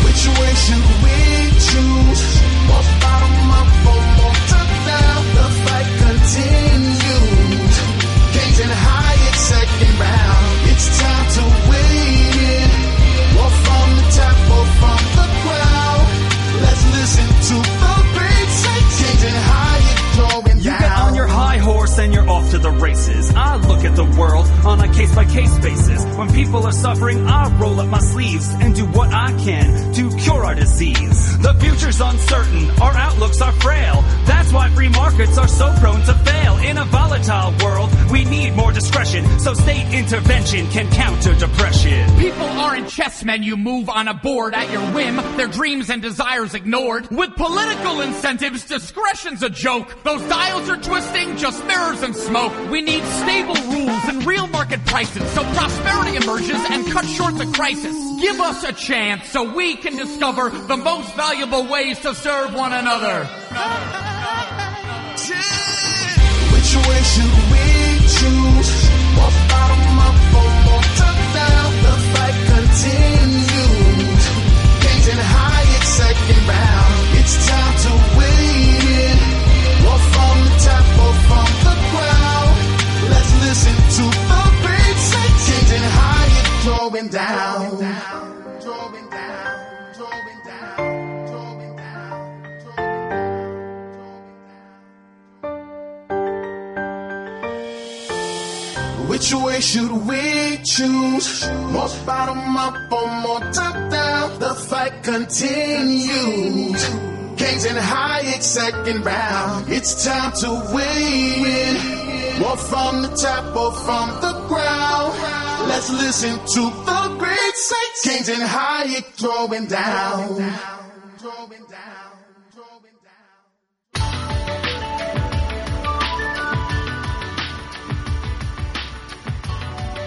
Which way to the races. I look at the world on a case by case basis. When people are suffering, I roll up my sleeves and do what I can to our disease. The future's uncertain, our outlooks are frail. That's why free markets are so prone to fail. In a volatile world, we need more discretion so state intervention can counter depression. People aren't chessmen you move on a board at your whim, their dreams and desires ignored. With political incentives, discretion's a joke. Those dials are twisting, just mirrors and smoke. We need stable rules and real market prices so prosperity emerges and cuts short the crisis. Give us a chance so we can discover the most valuable ways to serve one another. Which way should we choose? More bottom up or more top down? The fight continues. Gazing high, it's second round. It's time to win it. Or from the top or from the ground. Let's listen to the beat. Gazing high, it's going down. Which way should we choose? More bottom up or more top down? The fight continues. Keynes and Hayek second round. It's time to win. More from the top or from the ground. Let's listen to the great saints. Keynes and Hayek throwing down. Throwing down.